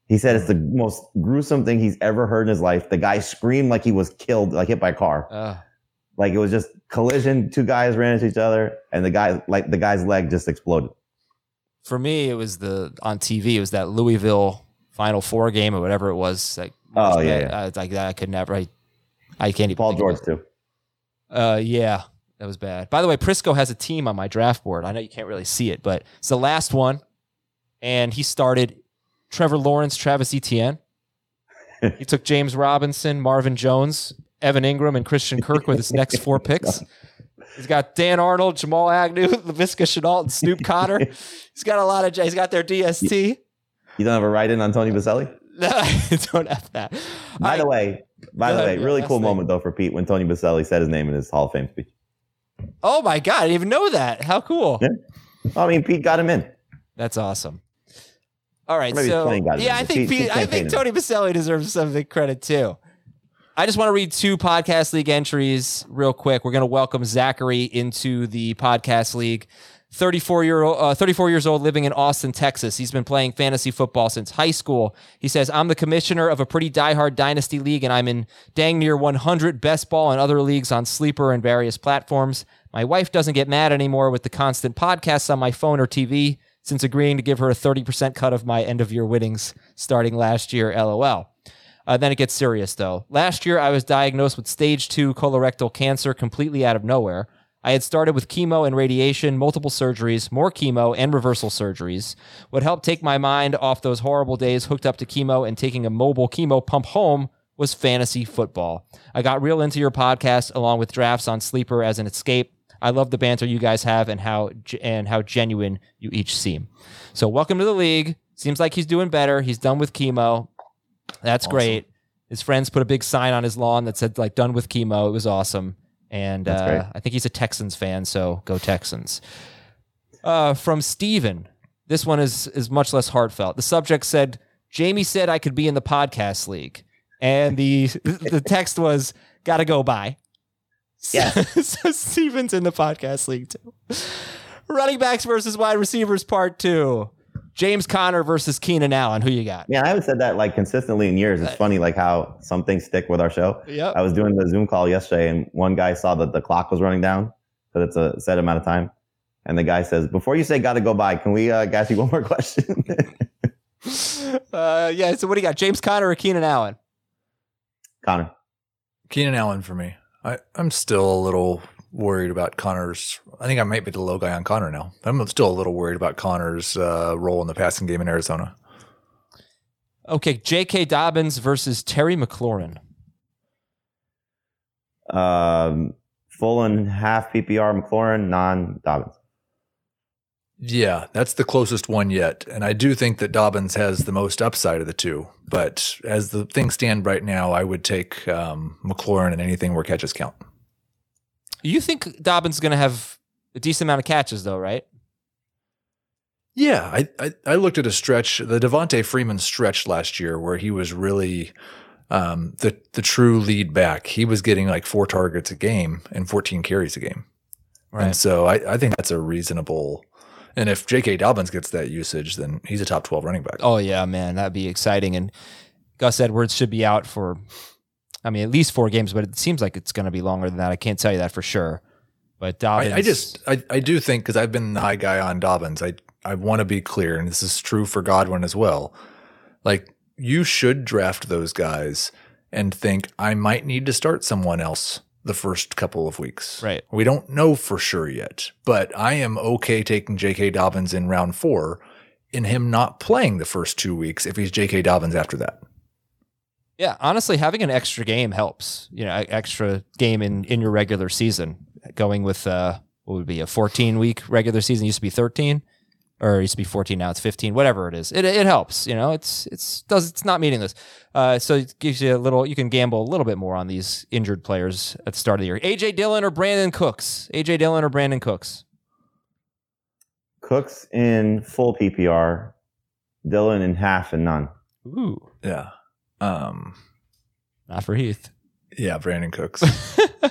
He said it's the most gruesome thing he's ever heard in his life. The guy screamed like he was killed, like hit by a car. Oh, Like it was just collision. Two guys ran into each other, and the guy, like the guy's leg, just exploded. for me, it was the on TV. It was that Louisville Final Four game or whatever it was. Like, Oh, yeah, yeah. I, like that. I could never. I, I can't even. Paul George too. Uh, yeah, that was bad. By the way, Prisco has a team on my draft board. I know you can't really see it, but it's the last one, and he started Trevor Lawrence, Travis Etienne. he took James Robinson, Marvin Jones, Evan Engram, and Christian Kirk with his next four picks. He's got Dan Arnold, Jamal Agnew, Laviska Shenault, and Snoop Conner. He's got a lot of. He's got their DST. You don't have a write in on Tony Boselli? No, I don't have that. By I- the way, by Go the way, ahead, really cool thing. moment though for Pete when Tony Boselli said his name in his Hall of Fame speech. Oh my god, I didn't even know that. How cool. Yeah. I mean, Pete got him in. That's awesome. All right, so yeah, I think Pete- Pete, Pete I think Tony Boselli deserves some of the credit too. I just want to read two podcast league entries real quick. We're going to welcome Zachary into the podcast league. 34 year old, uh, 34 years old, living in Austin, Texas. He's been playing fantasy football since high school. He says, "I'm the commissioner of a pretty diehard dynasty league, and I'm in dang near 100 best ball and other leagues on Sleeper and various platforms. My wife doesn't get mad anymore with the constant podcasts on my phone or TV since agreeing to give her a 30% cut of my end of year winnings starting last year. LOL." Uh, then it gets serious though. Last year, I was diagnosed with stage two colorectal cancer completely out of nowhere. I had started with chemo and radiation, multiple surgeries, more chemo, and reversal surgeries. What helped take my mind off those horrible days hooked up to chemo and taking a mobile chemo pump home was fantasy football. I got real into your podcast along with drafts on Sleeper as an escape. I love the banter you guys have and how and how genuine you each seem. So welcome to the league. Seems like he's doing better. He's done with chemo. That's great. His friends put a big sign on his lawn that said like "done with chemo." It was awesome, and uh. I think he's a Texans fan, so go Texans. Uh, from Steven. This one is is much less heartfelt. The subject said, "Jamie said I could be in the podcast league," and the the text was, "Gotta go by." Yes. so Steven's in the podcast league too. Running backs versus wide receivers, part two. James Conner versus Keenan Allen. Who you got? Yeah, I haven't said that like consistently in years. It's funny, like how some things stick with our show. Yep. I was doing the Zoom call yesterday, and one guy saw that the clock was running down because it's a set amount of time. And the guy says, "Before you say got to go by, can we uh, ask you one more question?" Uh, yeah. So what do you got? James Conner or Keenan Allen? Conner, Keenan Allen for me. I, I'm still a little worried about Conner's. I think I might be the low guy on Conner now. I'm still a little worried about Conner's uh, role in the passing game in Arizona. Okay, J.K. Dobbins versus Terry McLaurin. um, full and half PPR McLaurin, non Dobbins. Yeah, that's the closest one yet. And I do think that Dobbins has the most upside of the two. But as the things stand right now, I would take um, McLaurin and anything where catches count. You think Dobbins is going to have a decent amount of catches, though, right? Yeah, I, I, I looked at a stretch, the Devonta Freeman stretch last year, where he was really um, the the true lead back. He was getting like four targets a game and 14 carries a game. And Right. so I, I think that's a reasonable. And if J.K. Dobbins gets that usage, then he's a top 12 running back. Oh yeah, man, that'd be exciting. And Gus Edwards should be out for, I mean, at least four games, but it seems like it's going to be longer than that. I can't tell you that for sure. But Dobbins, I, I just I, I do think because I've been the high guy on Dobbins. I I want to be clear, and this is true for Godwin as well. Like you should draft those guys and think I might need to start someone else the first couple of weeks. Right. We don't know for sure yet, but I am okay taking J.K. Dobbins in round four, in him not playing the first two weeks if he's J.K. Dobbins after that. Yeah, honestly, having an extra game helps. You know, extra game in in your regular season. Going with uh, what would be a 14 week regular season used to be 13, or it used to be 14. Now it's 15. Whatever it is, it it helps. You know, it's it's does it's not meaningless. Uh, so it gives you a little. You can gamble a little bit more on these injured players at the start of the year. AJ Dillon or Brandin Cooks. AJ Dillon or Brandin Cooks. Cooks in full PPR, Dillon in half and none. Ooh, Yeah. Um. not for Heath. Yeah, Brandin Cooks.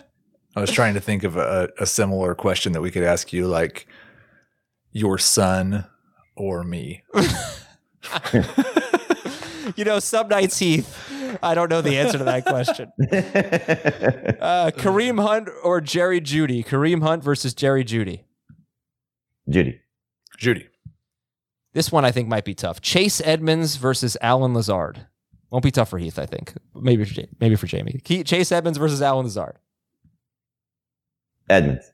I was trying to think of a, a similar question that we could ask you, like your son or me. you know, some nights Heath. I don't know the answer to that question. Uh, Kareem Hunt or Jerry Jeudy? Kareem Hunt versus Jerry Jeudy. Jeudy. Jeudy. This one I think might be tough. Chase Edmonds versus Allen Lazard. Won't be tough for Heath, I think. Maybe for, Ja- maybe for Jamie. Chase Edmonds versus Allen Lazard. Edmonds.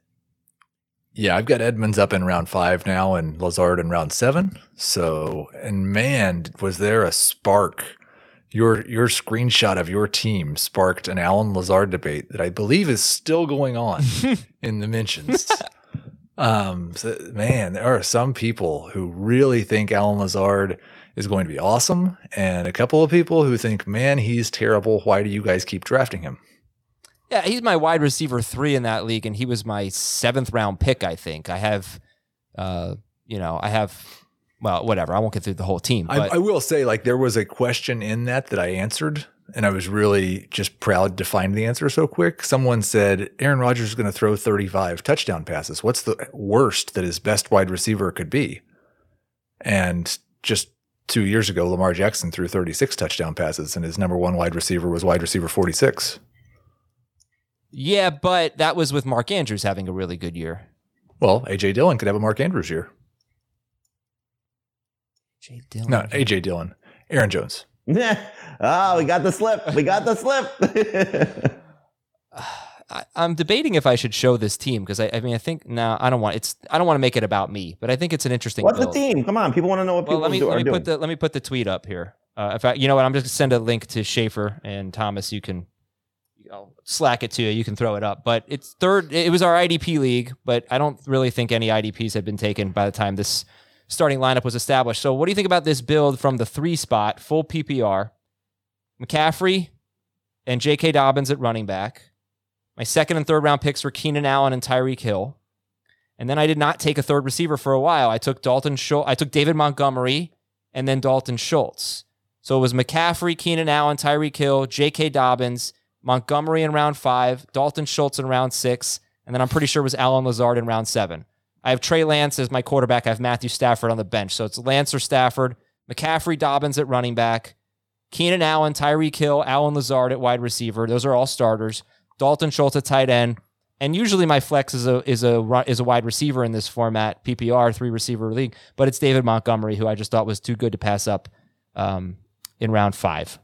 Yeah, I've got Edmonds up in round five now and Lazard in round seven. So, and man, was there a spark. Your your screenshot of your team sparked an Allen Lazard debate that I believe is still going on in the mentions. Um, so, man, there are some people who really think Allen Lazard is going to be awesome, and a couple of people who think, man, he's terrible. Why do you guys keep drafting him? Yeah, he's my wide receiver three in that league, and he was my seventh round pick, I think. I have, uh, you know, I have, well, whatever. I won't get through the whole team. I, I will say, like, there was a question in that that I answered, and I was really just proud to find the answer so quick. Someone said Aaron Rodgers is going to throw 35 touchdown passes. What's the worst that his best wide receiver could be? And just two years ago, Lamar Jackson threw 36 touchdown passes, and his number one wide receiver was wide receiver 46. yeah, but that was with Mark Andrews having a really good year. Well, AJ Dillon could have a Mark Andrews year. Jay Dillon. No, AJ Dillon, Aaron Jones. ah, we got the slip. We got the slip. I, I'm debating if I should show this team because I, I mean I think no I don't want it's I don't want to make it about me but I think it's an interesting. What's the team? Come on, people want to know what Well, people let me do, let me doing. put the let me put the tweet up here. Uh, in fact, you know what? I'm just gonna send a link to Schaefer and Thomas. You can I'll slack it to you. You can throw it up. But it's third. It was our IDP league, but I don't really think any IDPs had been taken by the time this starting lineup was established. So, what do you think about this build from the three spot, full PPR? McCaffrey and J.K. Dobbins at running back. My second and third round picks were Keenan Allen and Tyreek Hill. And then I did not take a third receiver for a while. I took Dalton Schultz. I took David Montgomery and then Dalton Schultz. So it was McCaffrey, Keenan Allen, Tyreek Hill, J.K. Dobbins, Montgomery in round five, Dalton Schultz in round six, and then I'm pretty sure it was Allen Lazard in round seven. I have Trey Lance as my quarterback. I have Matthew Stafford on the bench. So it's Lance or Stafford, McCaffrey, Dobbins at running back, Keenan Allen, Tyreek Hill, Allen Lazard at wide receiver. Those are all starters. Dalton Schultz at tight end. And usually my flex is a is a is a wide receiver in this format, PPR three receiver league. But it's David Montgomery, who I just thought was too good to pass up um, in round five.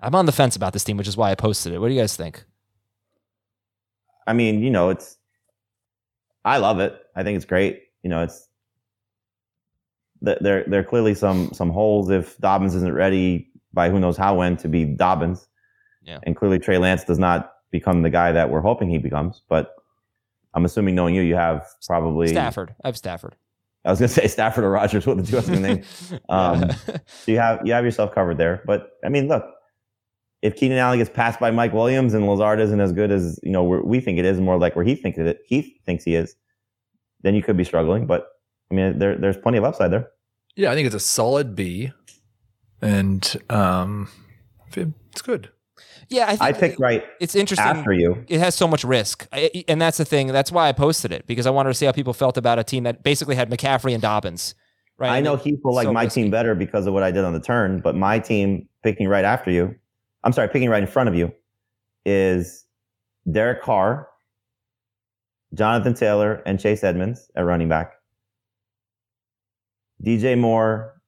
I'm on the fence about this team, which is why I posted it. What do you guys think? I mean, you know, it's. I love it. I think it's great. You know, it's. th- There, there are clearly some some holes if Dobbins isn't ready by who knows how when to be Dobbins. Yeah. And clearly Trey Lance does not become the guy that we're hoping he becomes. But I'm assuming knowing you, you have probably Stafford. I have Stafford. I was gonna say Stafford or Rodgers. What the two other name? Um, so you have you have yourself covered there. But I mean, look, if Keenan Allen gets passed by Mike Williams and Lazard isn't as good as you know where we think it is, more like where he thinks it he thinks he is, then you could be struggling. But I mean, there, there's plenty of upside there. Yeah, I think it's a solid B, and um, it's good. Yeah, I think I picked right it's interesting. after you. It has so much risk, I- and that's the thing. That's why I posted it because I wanted to see how people felt about a team that basically had McCaffrey and Dobbins. Right? I know will like so my risky. team better because of what I did on the turn, but my team picking right after you, I'm sorry, picking right in front of you, is Derek Carr, Jonathan Taylor, and Chase Edmonds at running back, DJ Moore,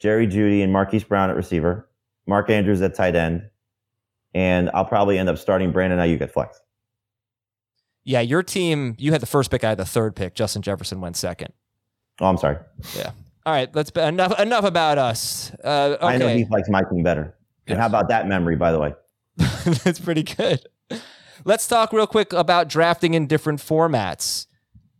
Jerry Jeudy, and Marquise Brown at receiver, Mark Andrews at tight end, and I'll probably end up starting Brandon Aiyuk at flex. Yeah, your team. You had the first pick. I had the third pick. Justin Jefferson went second. Oh, I'm sorry. Yeah. All right. Let's be, enough. Enough about us. Uh, okay. I know Heath likes my team better. And how about that memory, by the way? That's pretty good. Let's talk real quick about drafting in different formats.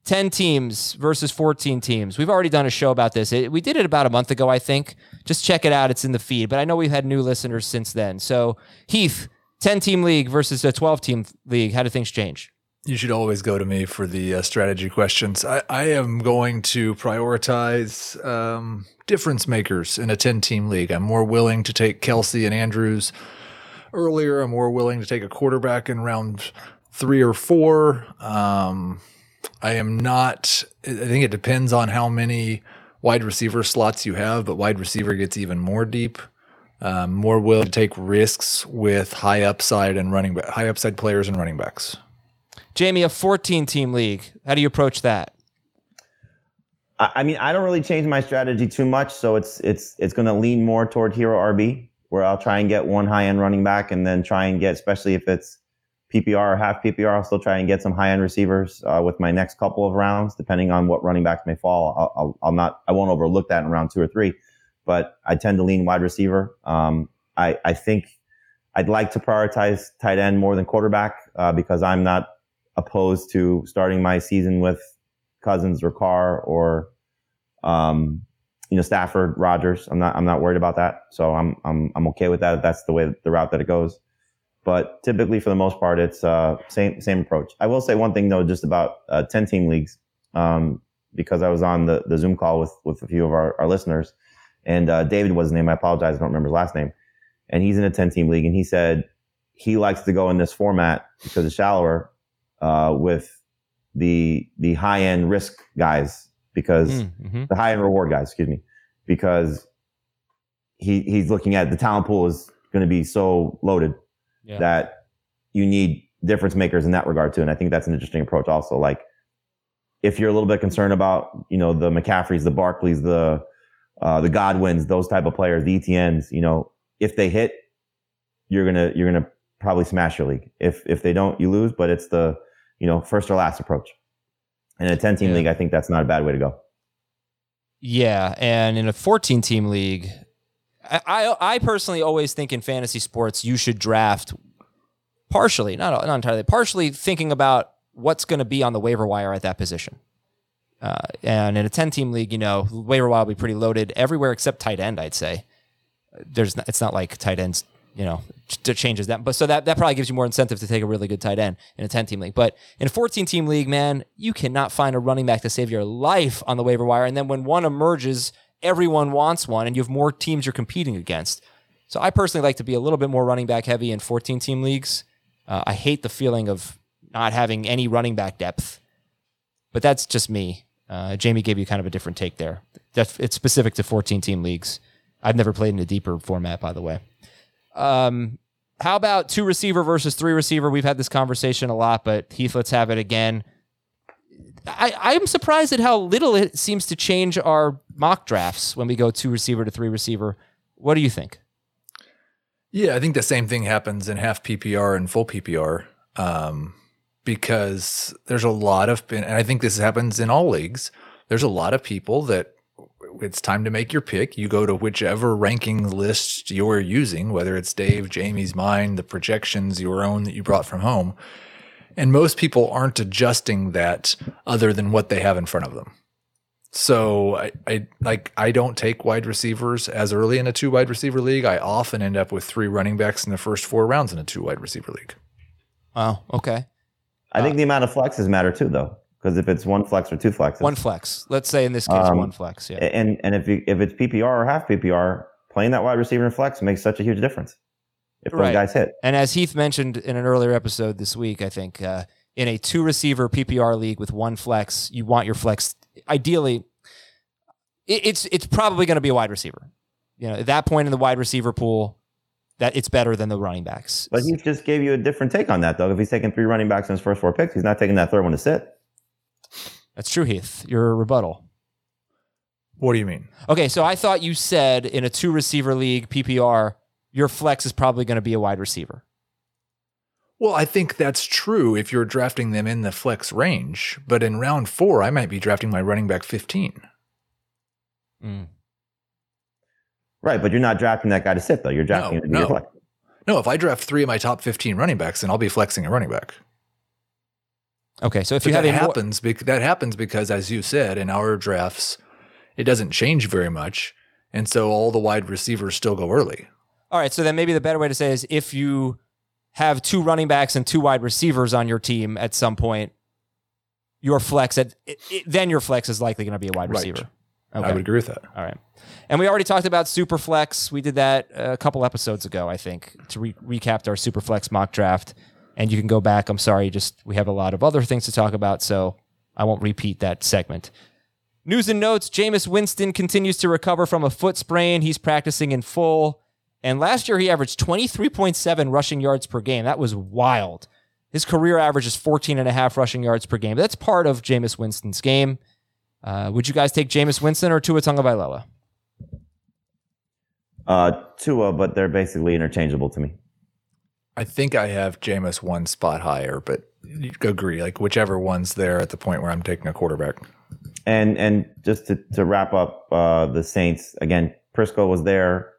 10 teams versus 14 teams. We've already done a show about this. It, we did it about a month ago, I think. Just check it out. It's in the feed. But I know we've had new listeners since then. So, Heath, 10 team league versus a 12 team league. How do things change? You should always go to me for the uh, strategy questions. I, I am going to prioritize um, difference makers in a 10 team league. I'm more willing to take Kelce and Andrews earlier. I'm more willing to take a quarterback in round three or four. Um, I am not, I think it depends on how many wide receiver slots you have, but wide receiver gets even more deep. Um, more willing to take risks with high upside and running back, high upside players and running backs. Jamie, a 14 team league. How do you approach that? I I mean, I don't really change my strategy too much, so it's it's it's going to lean more toward hero RB, where I'll try and get one high end running back, and then try and get, especially if it's PPR or half PPR, I'll still try and get some high end receivers uh, with my next couple of rounds, depending on what running backs may fall. I'll, I'll, I'll not, I won't overlook that in round two or three, but I tend to lean wide receiver. Um, I I think I'd like to prioritize tight end more than quarterback uh, because I'm not opposed to starting my season with Cousins or Carr or um, you know Stafford, Rodgers. I'm not I'm not worried about that. So I'm I'm I'm okay with that. If that's the way the route that it goes. But typically, for the most part, it's uh, same same approach. I will say one thing though, just about uh, ten team leagues, um, because I was on the, the Zoom call with with a few of our, our listeners, and uh, David was his name. I apologize, I don't remember his last name. And he's in a ten team league, and he said he likes to go in this format because it's shallower uh, with the the high end risk guys because Mm-hmm. the high end reward guys, excuse me, because he he's looking at the talent pool is going to be so loaded Yeah. that you need difference makers in that regard too. And I think that's an interesting approach also. Like if you're a little bit concerned about, you know, the McCaffreys, the Barkleys, the uh, the Godwins, those type of players, the Etiennes, you know, if they hit, you're gonna you're gonna probably smash your league. If if they don't, you lose. But it's the you know first or last approach. And in a 10 team league, I think that's not a bad way to go. Yeah, and in a 14 team league, I, I personally always think in fantasy sports you should draft partially, not not entirely, partially thinking about what's going to be on the waiver wire at that position. Uh, and in a 10 team league, you know, waiver wire will be pretty loaded everywhere except tight end, I'd say. There's not, it's not like tight ends, you know, to changes that. But so that, that probably gives you more incentive to take a really good tight end in a 10 team league. But in a 14 team league, man, you cannot find a running back to save your life on the waiver wire. And then when one emerges, everyone wants one and you have more teams you're competing against. So I personally like to be a little bit more running back heavy in 14 team leagues. Uh, I hate the feeling of not having any running back depth, but that's just me. Uh, Jamie gave you kind of a different take there. That's, it's specific to 14 team leagues. I've never played in a deeper format, by the way. Um, how about two receiver versus three receiver? We've had this conversation a lot, but Heath, let's have it again. I, I'm surprised at how little it seems to change our mock drafts when we go two receiver to three receiver. What do you think? Yeah, I think the same thing happens in half PPR and full PPR um, because there's a lot of, and I think this happens in all leagues. There's a lot of people that it's time to make your pick. You go to whichever ranking list you're using, whether it's Dave, Jamie's, mine, the projections, your own that you brought from home. And most people aren't adjusting that other than what they have in front of them. So I, I like I don't take wide receivers as early in a two wide receiver league. I often end up with three running backs in the first four rounds in a two wide receiver league. Oh, okay. I think the amount of flexes matter too, though, because if it's one flex or two flexes, One flex. Let's say in this case, Um, one flex. Yeah. and and if you, if it's PPR or half PPR, playing that wide receiver in flex makes such a huge difference. if those guys hit. And as Heath mentioned in an earlier episode this week, I think uh, in a two receiver PPR league with one flex, you want your flex ideally. It, it's it's probably going to be a wide receiver. You know, at that point in the wide receiver pool, that it's better than the running backs. But he just gave you a different take on that, though. If he's taking three running backs in his first four picks, he's not taking that third one to sit. That's true, Heath. Your rebuttal. What do you mean? Okay, so I thought you said in a two receiver league PPR, your flex is probably going to be a wide receiver. Well, I think that's true if you're drafting them in the flex range, but in round four, I might be drafting my running back 15. Mm. Right, but you're not drafting that guy to sit, though. You're drafting No, him to be your no. flex. No, if I draft three of my top 15 running backs, then I'll be flexing a running back. Okay, so if But you have that a more- happens, bec- that happens because, as you said, in our drafts, it doesn't change very much, and so all the wide receivers still go early. All right, so then maybe the better way to say is if you have two running backs and two wide receivers on your team at some point, your flex at it, it- then your flex is likely going to be a wide Right. receiver. I would agree with that. All right. And we already talked about super flex. We did that a couple episodes ago, I think, to re- recap our super flex mock draft. And you can go back. I'm sorry, just we have a lot of other things to talk about, so I won't repeat that segment. News and notes Jameis Winston continues to recover from a foot sprain. He's practicing in full. And last year, he averaged 23.7 rushing yards per game. That was wild. His career average is 14 and a half rushing yards per game. That's part of Jameis Winston's game. Uh, would you guys take Jameis Winston or Tua Tagovailoa? Uh, Tua, but they're basically interchangeable to me. I think I have Jameis one spot higher, but you agree, like whichever one's there at the point where I'm taking a quarterback. And and just to, to wrap up uh, the Saints again, Prisco was there.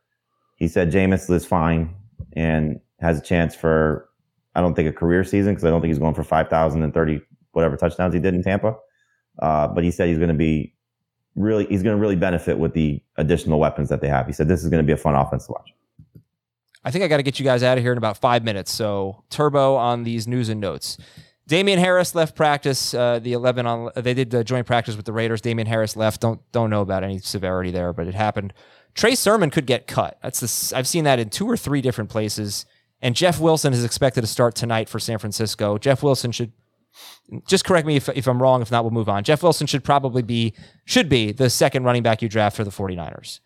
He said Jameis is fine and has a chance for I don't think a career season because I don't think he's going for five thousand and thirty whatever touchdowns he did in Tampa. Uh, but he said he's going to be really he's going to really benefit with the additional weapons that they have. He said this is going to be a fun offense to watch. I think I got to get you guys out of here in about five minutes. So turbo on these news and notes. Damien Harris left practice. Uh, the eleven on they did the joint practice with the Raiders. Damien Harris left. Don't don't know about any severity there, but it happened. Trey Sermon could get cut. That's the I've seen that in two or three different places. And Jeff Wilson is expected to start tonight for San Francisco. Jeff Wilson should just correct me if, if I'm wrong. If not, we'll move on. Jeff Wilson should probably be should be the second running back you draft for the 49ers.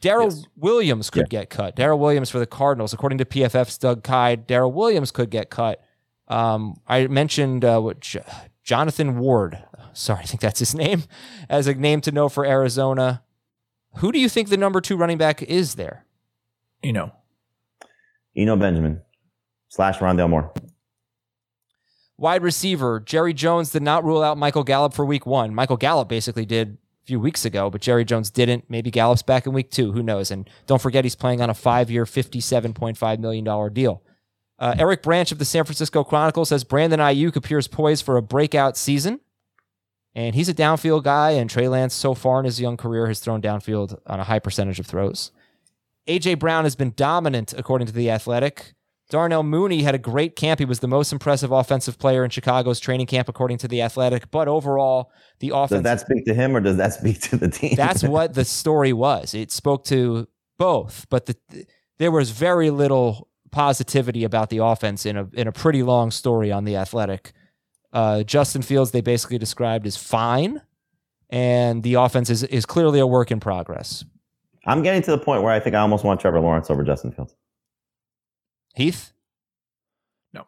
Darrel Williams could get cut. Darrel Williams for the Cardinals, according to PFF's Doug Kyed, Darrel Williams could get cut. Um, I mentioned uh, what J- Jonathan Ward. Sorry, I think that's his name as a name to know for Arizona. Who do you think the number two running back is there? You know, Eno Benjamin slash Rondale Moore. Wide receiver Jerry Jones did not rule out Michael Gallup for Week One. Michael Gallup basically did a few weeks ago, but Jerry Jones didn't. Maybe Gallup's back in Week Two. Who knows? And don't forget, he's playing on a five-year, fifty-seven point five million dollar deal. Uh, Eric Branch of the San Francisco Chronicle says Brandon Aiyuk appears poised for a breakout season. And he's a downfield guy, and Trey Lance, so far in his young career, has thrown downfield on a high percentage of throws. A.J. Brown has been dominant, according to The Athletic. Darnell Mooney had a great camp. He was the most impressive offensive player in Chicago's training camp, according to The Athletic. But overall, the Does offense. that speak to him or does that speak to the team? That's what the story was. It spoke to both, but the, there was very little positivity about the offense in a in a pretty long story on the Athletic. Uh, Justin Fields they basically described as fine, and the offense is is clearly a work in progress. I'm getting to the point where I think I almost want Trevor Lawrence over Justin Fields. Heath, No.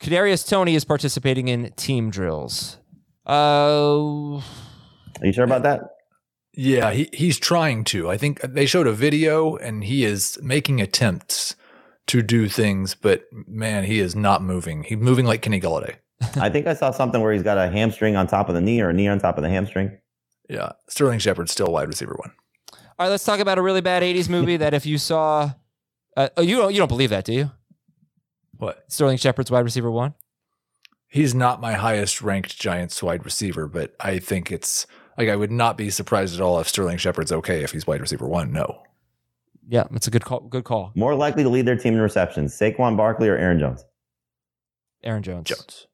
Kadarius Toney is participating in team drills. Uh, Are you sure about that? Yeah, he, he's trying to. I think they showed a video and he is making attempts to do things, but man, he is not moving. He's moving like Kenny Golladay. I think I saw something where he's got a hamstring on top of the knee or a knee on top of the hamstring. Yeah, Sterling Shepard's still wide receiver one. all right, let's talk about a really bad '80s movie that if you saw, uh, oh, you don't you don't believe that, do you? What? Sterling Shepard's wide receiver one. He's not my highest ranked Giants wide receiver, but I think it's like I would not be surprised at all if Sterling Shepard's okay if he's wide receiver one. No. Yeah, that's a good call. Good call, More likely to lead their team in receptions, Saquon Barkley or Aaron Jones? Aaron Jones. Jones.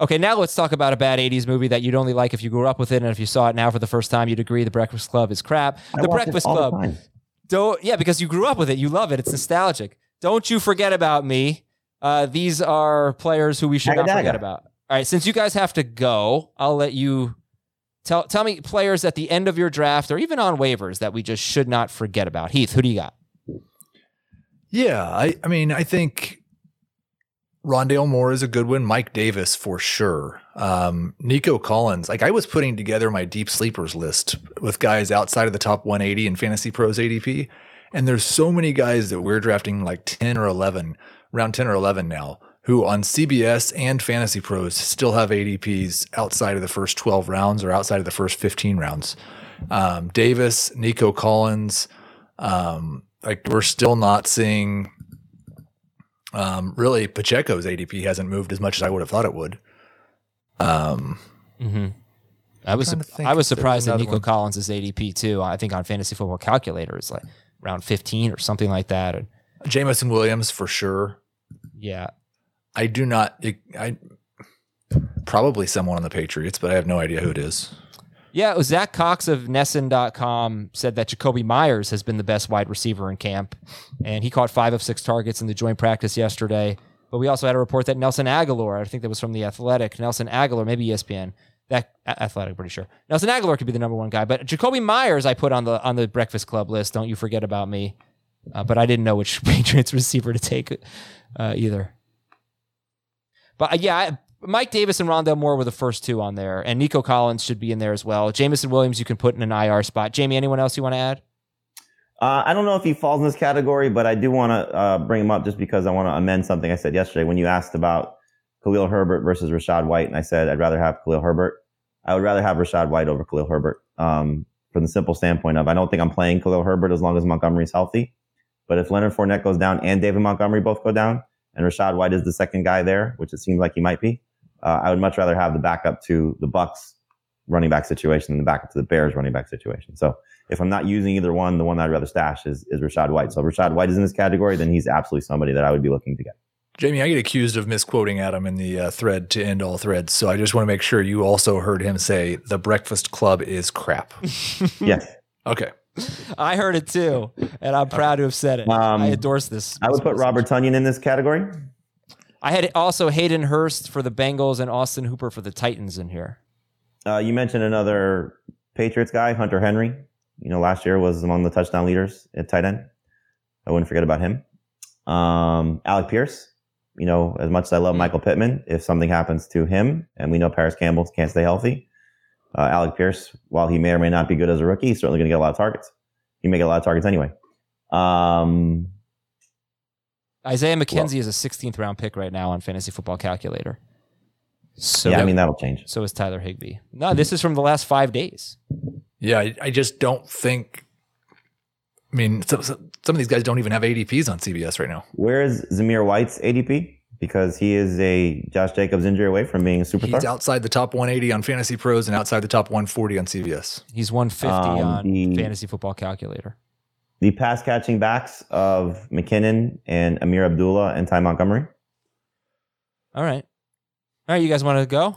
Okay, now let's talk about a bad '80s movie that you'd only like if you grew up with it, and if you saw it now for the first time, you'd agree The Breakfast Club is crap. I the Breakfast all the Club. time. Don't yeah, because you grew up with it. You love it. It's nostalgic. Don't you forget about me. Uh, these are players who we should not forget about. All right, since you guys have to go, I'll let you tell tell me players at the end of your draft or even on waivers that we just should not forget about. Heath, who do you got? Yeah, I, I mean, I think Rondale Moore is a good one. Mike Davis for sure. Um, Nico Collins. Like I was putting together my deep sleepers list with guys outside of the top 180 in Fantasy Pros ADP, and there's so many guys that we're drafting like 10 or 11, round 10 or 11 now, who on CBS and Fantasy Pros still have ADPs outside of the first 12 rounds or outside of the first 15 rounds. Um, Davis, Nico Collins. Um, like we're still not seeing um, really Pacheco's ADP hasn't moved as much as I would have thought it would. Um, Mm-hmm. I was trying to think I was surprised that Nico one. Collins ADP too. I think on Fantasy Football Calculator it's like round 15 or something like that. And Jameson Williams for sure. yeah, I do not. I probably someone on the Patriots, but I have no idea who it is. Yeah, it was Zach Cox of NESN.com said that Jakobi Meyers has been the best wide receiver in camp, and he caught five of six targets in the joint practice yesterday. But we also had a report that Nelson Agholor, I think that was from the Athletic, Nelson Agholor, maybe ESPN, that Athletic, pretty sure. Nelson Agholor could be the number one guy, but Jakobi Meyers I put on the on the Breakfast Club list. Don't you forget about me? Uh, but I didn't know which Patriots receiver to take uh, either. But uh, yeah, Mike Davis and Rondale Moore were the first two on there, and Nico Collins should be in there as well. Jameson Williams, you can put in an IR spot. Jamie, anyone else you want to add? Uh, I don't know if he falls in this category, but I do want to uh, bring him up just because I want to amend something I said yesterday when you asked about Khalil Herbert versus Rachaad White, and I said I'd rather have Khalil Herbert. I would rather have Rachaad White over Khalil Herbert um, from the simple standpoint of I don't think I'm playing Khalil Herbert as long as Montgomery's healthy. But if Leonard Fournette goes down and David Montgomery both go down, and Rachaad White is the second guy there, which it seems like he might be, uh, I would much rather have the backup to the Bucks running back situation than the backup to the Bears running back situation. So if I'm not using either one, the one that I'd rather stash is, is Rachaad White. So if Rachaad White is in this category, then he's absolutely somebody that I would be looking to get. Jamie, I get accused of misquoting Adam in the uh, thread to end all threads, so I just want to make sure you also heard him say the Breakfast Club is crap. yes. Okay. I heard it too, and I'm proud to have said it. Um, I endorse this. I would put Robert Tonyan in this category. I had also Hayden Hurst for the Bengals and Austin Hooper for the Titans in here. Uh, you mentioned another Patriots guy, Hunter Henry. You know, last year was among the touchdown leaders at tight end. I wouldn't forget about him. Um, Alec Pierce. You know, as much as I love Michael Pittman, if something happens to him, and we know Parris Campbell can't stay healthy, uh, Alec Pierce, while he may or may not be good as a rookie, he's certainly going to get a lot of targets. He may get a lot of targets anyway. Um, Isaiah McKenzie is a 16th round pick right now on Fantasy Football Calculator. So yeah, I mean that'll change. So is Tyler Higbee. No, this is from the last five days. Yeah, I, I just don't think. I mean, some, some some of these guys don't even have ADPs on CBS right now. Where is Zamir White's ADP? Because he is a Josh Jacobs injury away from being a superstar. He's outside the top 180 on Fantasy Pros and outside the top 140 on CBS. He's 150 Um, on the- Fantasy Football Calculator. the pass catching backs of McKinnon and Ameer Abdullah and Ty Montgomery. All right. All right, you guys want to go?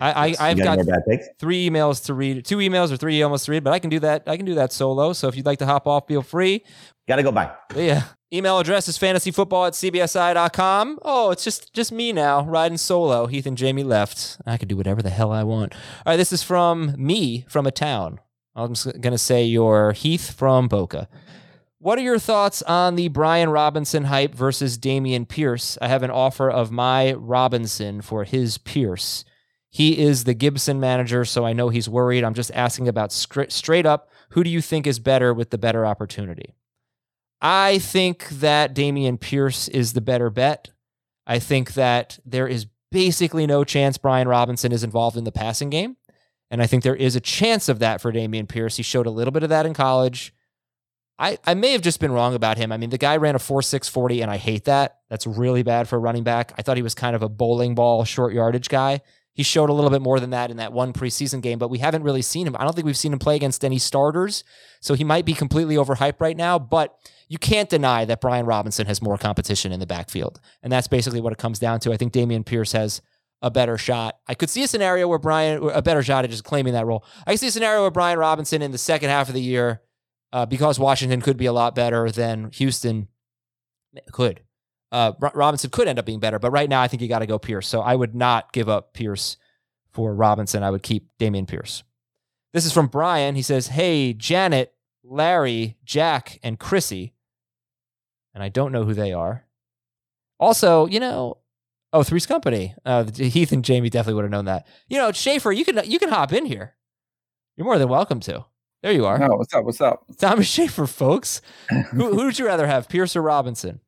I, I I've got got more bad takes? three emails to read, two emails or three emails to read, but I can do that. I can do that solo. So if you'd like to hop off, feel free. Gotta go by. But yeah. Email address is fantasyfootball at cbsi.com. Oh, it's just just me now, riding solo. Heath and Jamie left. I can do whatever the hell I want. All right, this is from me from a town. I'm just going to say you're Heath from Boca. What are your thoughts on the Brian Robinson hype versus Dameon Pierce? I have an offer of my Robinson for his Pierce. He is the Gibson manager, so I know he's worried. I'm just asking about straight up who do you think is better with the better opportunity? I think that Dameon Pierce is the better bet. I think that there is basically no chance Brian Robinson is involved in the passing game. And I think there is a chance of that for Dameon Pierce. He showed a little bit of that in college. I, I may have just been wrong about him. I mean, the guy ran a 4.640, and I hate that. That's really bad for a running back. I thought he was kind of a bowling ball, short yardage guy. He showed a little bit more than that in that one preseason game, but we haven't really seen him. I don't think we've seen him play against any starters. So he might be completely overhyped right now, but you can't deny that Brian Robinson has more competition in the backfield. And that's basically what it comes down to. I think Dameon Pierce has a better shot. I could see a scenario where Brian, a better shot at just claiming that role. I could see a scenario where Brian Robinson in the second half of the year uh, because Washington could be a lot better than Houston could. Uh, Robinson could end up being better, but right now I think you got to go Pierce. So I would not give up Pierce for Robinson. I would keep Dameon Pierce. This is from Brian. He says, Hey, Janet, Larry, Jack, and Chrissy. And I don't know who they are. Also, you know, oh, Three's Company. Uh, Heath and Jamie definitely would have known that. You know, Schaefer, you can you can hop in here. You're more than welcome to. There you are. No, what's up? What's up? Thomas Schaefer, folks. who, who would you rather have, Pierce or Robinson?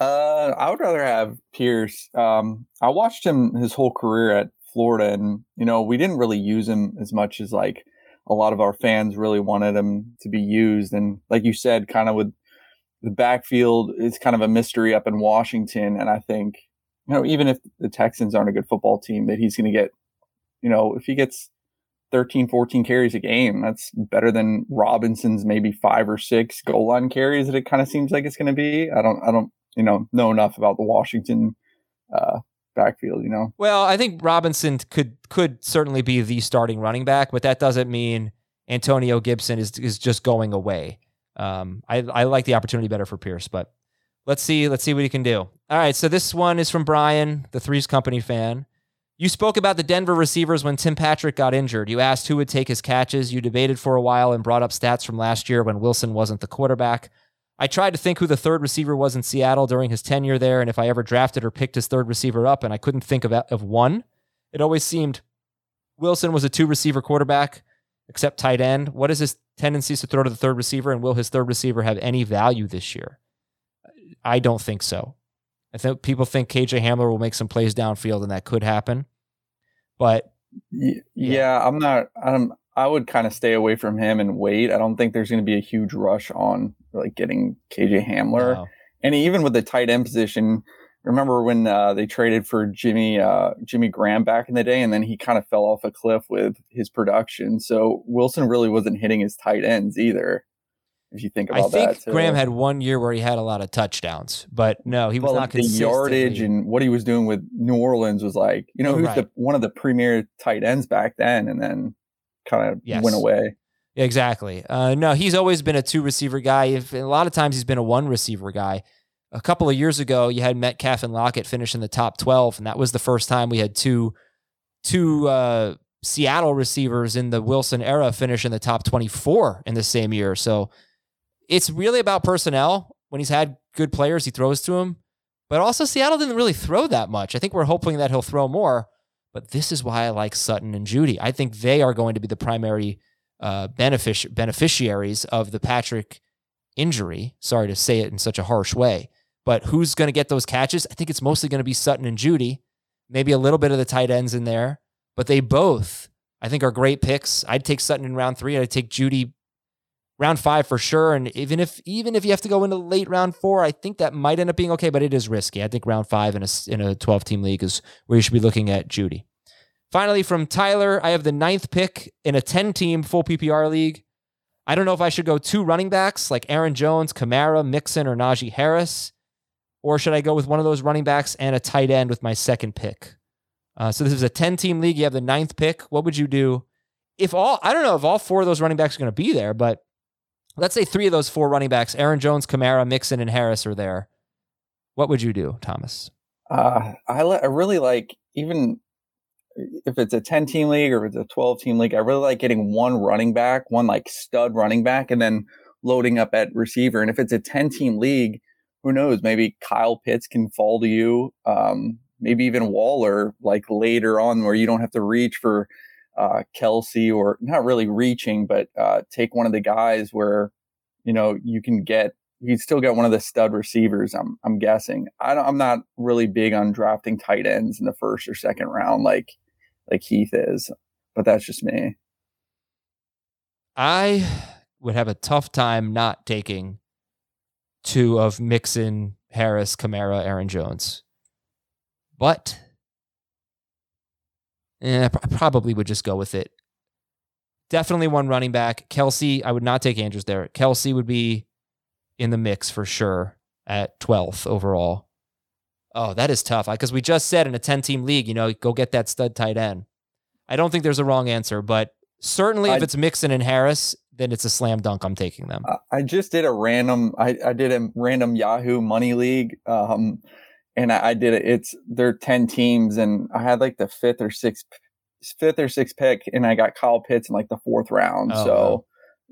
Uh, I would rather have Pierce. Um, I watched him his whole career at Florida, and you know we didn't really use him as much as like a lot of our fans really wanted him to be used. And like you said, kind of with the backfield, is kind of a mystery up in Washington. And I think you know even if the Texans aren't a good football team, that he's going to get, you know, if he gets 13, 14 carries a game. That's better than Robinson's maybe five or six goal line carries that it kind of seems like it's going to be. I don't, I don't, you know, know enough about the Washington uh, backfield, you know. Well, I think Robinson could could certainly be the starting running back, but that doesn't mean Antonio Gibson is is just going away. Um, I I like the opportunity better for Pierce, but let's see let's see what he can do. All right, so this one is from Brian, the Three's Company fan. You spoke about the Denver receivers when Tim Patrick got injured. You asked who would take his catches. You debated for a while and brought up stats from last year when Wilson wasn't the quarterback. I tried to think who the third receiver was in Seattle during his tenure there and if I ever drafted or picked his third receiver up, and I couldn't think of, of one. It always seemed Wilson was a two receiver quarterback, except tight end. What is his tendencies to throw to the third receiver, and will his third receiver have any value this year? I don't think so. I think people think KJ Hamler will make some plays downfield, and that could happen. But yeah, yeah I'm not. I'm. I would kind of stay away from him and wait. I don't think there's going to be a huge rush on like getting KJ Hamler, no. and even with the tight end position. Remember when uh, they traded for Jimmy uh, Jimmy Graham back in the day, and then he kind of fell off a cliff with his production. So Wilson really wasn't hitting his tight ends either if you think about I think that. Graham had one year where he had a lot of touchdowns, but no, he was well, not the yardage and what he was doing with New Orleans was like, you know, he was right. the, one of the premier tight ends back then, and then kind of yes. went away. Exactly. Uh, no, he's always been a two receiver guy. If, a lot of times he's been a one receiver guy. A couple of years ago, you had Metcalf and Lockett finish in the top twelve, and that was the first time we had two two uh, Seattle receivers in the Wilson era finish in the top twenty four in the same year. So it's really about personnel. When he's had good players, he throws to him. But also, Seattle didn't really throw that much. I think we're hoping that he'll throw more. But this is why I like Sutton and Jeudy. I think they are going to be the primary uh, benefic- beneficiaries of the Patrick injury. Sorry to say it in such a harsh way. But who's going to get those catches? I think it's mostly going to be Sutton and Jeudy, Maybe a little bit of the tight ends in there. But they both, I think, are great picks. I'd take Sutton in round three. I'd take Jeudy round five for sure. And even if even if you have to go into late round four, I think that might end up being okay, but it is risky. I think round five in a in a 12 team league is where you should be looking at Jeudy. Finally, from Tyler, I have the ninth pick in a 10 team full PPR league. I don't know if I should go two running backs like Aaron Jones, Kamara, Mixon, or Najee Harris, or should I go with one of those running backs and a tight end with my second pick? Uh, so this is a 10 team league. You have the ninth pick. What would you do if all, I don't know if all four of those running backs are going to be there, but let's say three of those four running backs, Aaron Jones, Kamara, Mixon, and Harris are there. What would you do, Thomas? Uh, I, le- I really like, even if it's a 10 team league or if it's a 12 team league, I really like getting one running back, one like stud running back, and then loading up at receiver. And if it's a 10 team league, who knows? Maybe Kyle Pitts can fall to you. Um, maybe even Waller, like later on, where you don't have to reach for uh, Kelce or not really reaching, but uh, take one of the guys where you know you can get you still get one of the stud receivers. I'm I'm guessing. I am not really big on drafting tight ends in the first or second round like like Heath is, but that's just me. I would have a tough time not taking two of Mixon, Harris, Kamara, Aaron Jones. But eh, I probably would just go with it. Definitely one running back. Kelce, I would not take Andrews there. Kelce would be in the mix for sure at 12th overall. Oh, that is tough because we just said in a 10 team league, you know, go get that stud tight end. I don't think there's a wrong answer, but certainly if it's Mixon and Harris, then it's a slam dunk. I'm taking them. I just did a random. I, I did a random Yahoo Money League, um, and I, I did it. It's there ten teams, and I had like the fifth or sixth, fifth or sixth pick, and I got Kyle Pitts in like the fourth round. Oh, so,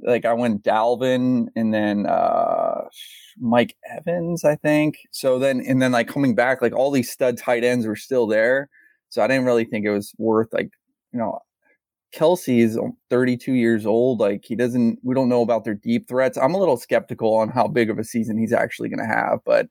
wow. like, I went Dalvin, and then uh, Mike Evans, I think. So then, and then like coming back, like all these stud tight ends were still there. So I didn't really think it was worth like, you know, Kelce is 32 years old. Like he doesn't, we don't know about their deep threats. I'm a little skeptical on how big of a season he's actually going to have. But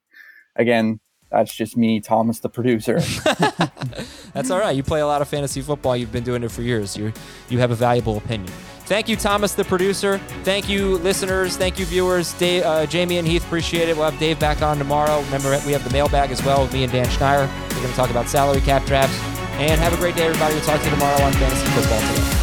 again, that's just me, Thomas, the producer. That's all right. You play a lot of fantasy football. You've been doing it for years. You you have a valuable opinion. Thank you, Thomas, the producer. Thank you, listeners. Thank you, viewers. Dave, uh, Jamie and Heath, appreciate it. We'll have Dave back on tomorrow. Remember, we have the mailbag as well with me and Dan Schneier. We're going to talk about salary cap drafts. And have a great day, everybody. We'll talk to you tomorrow on Fantasy Football Today.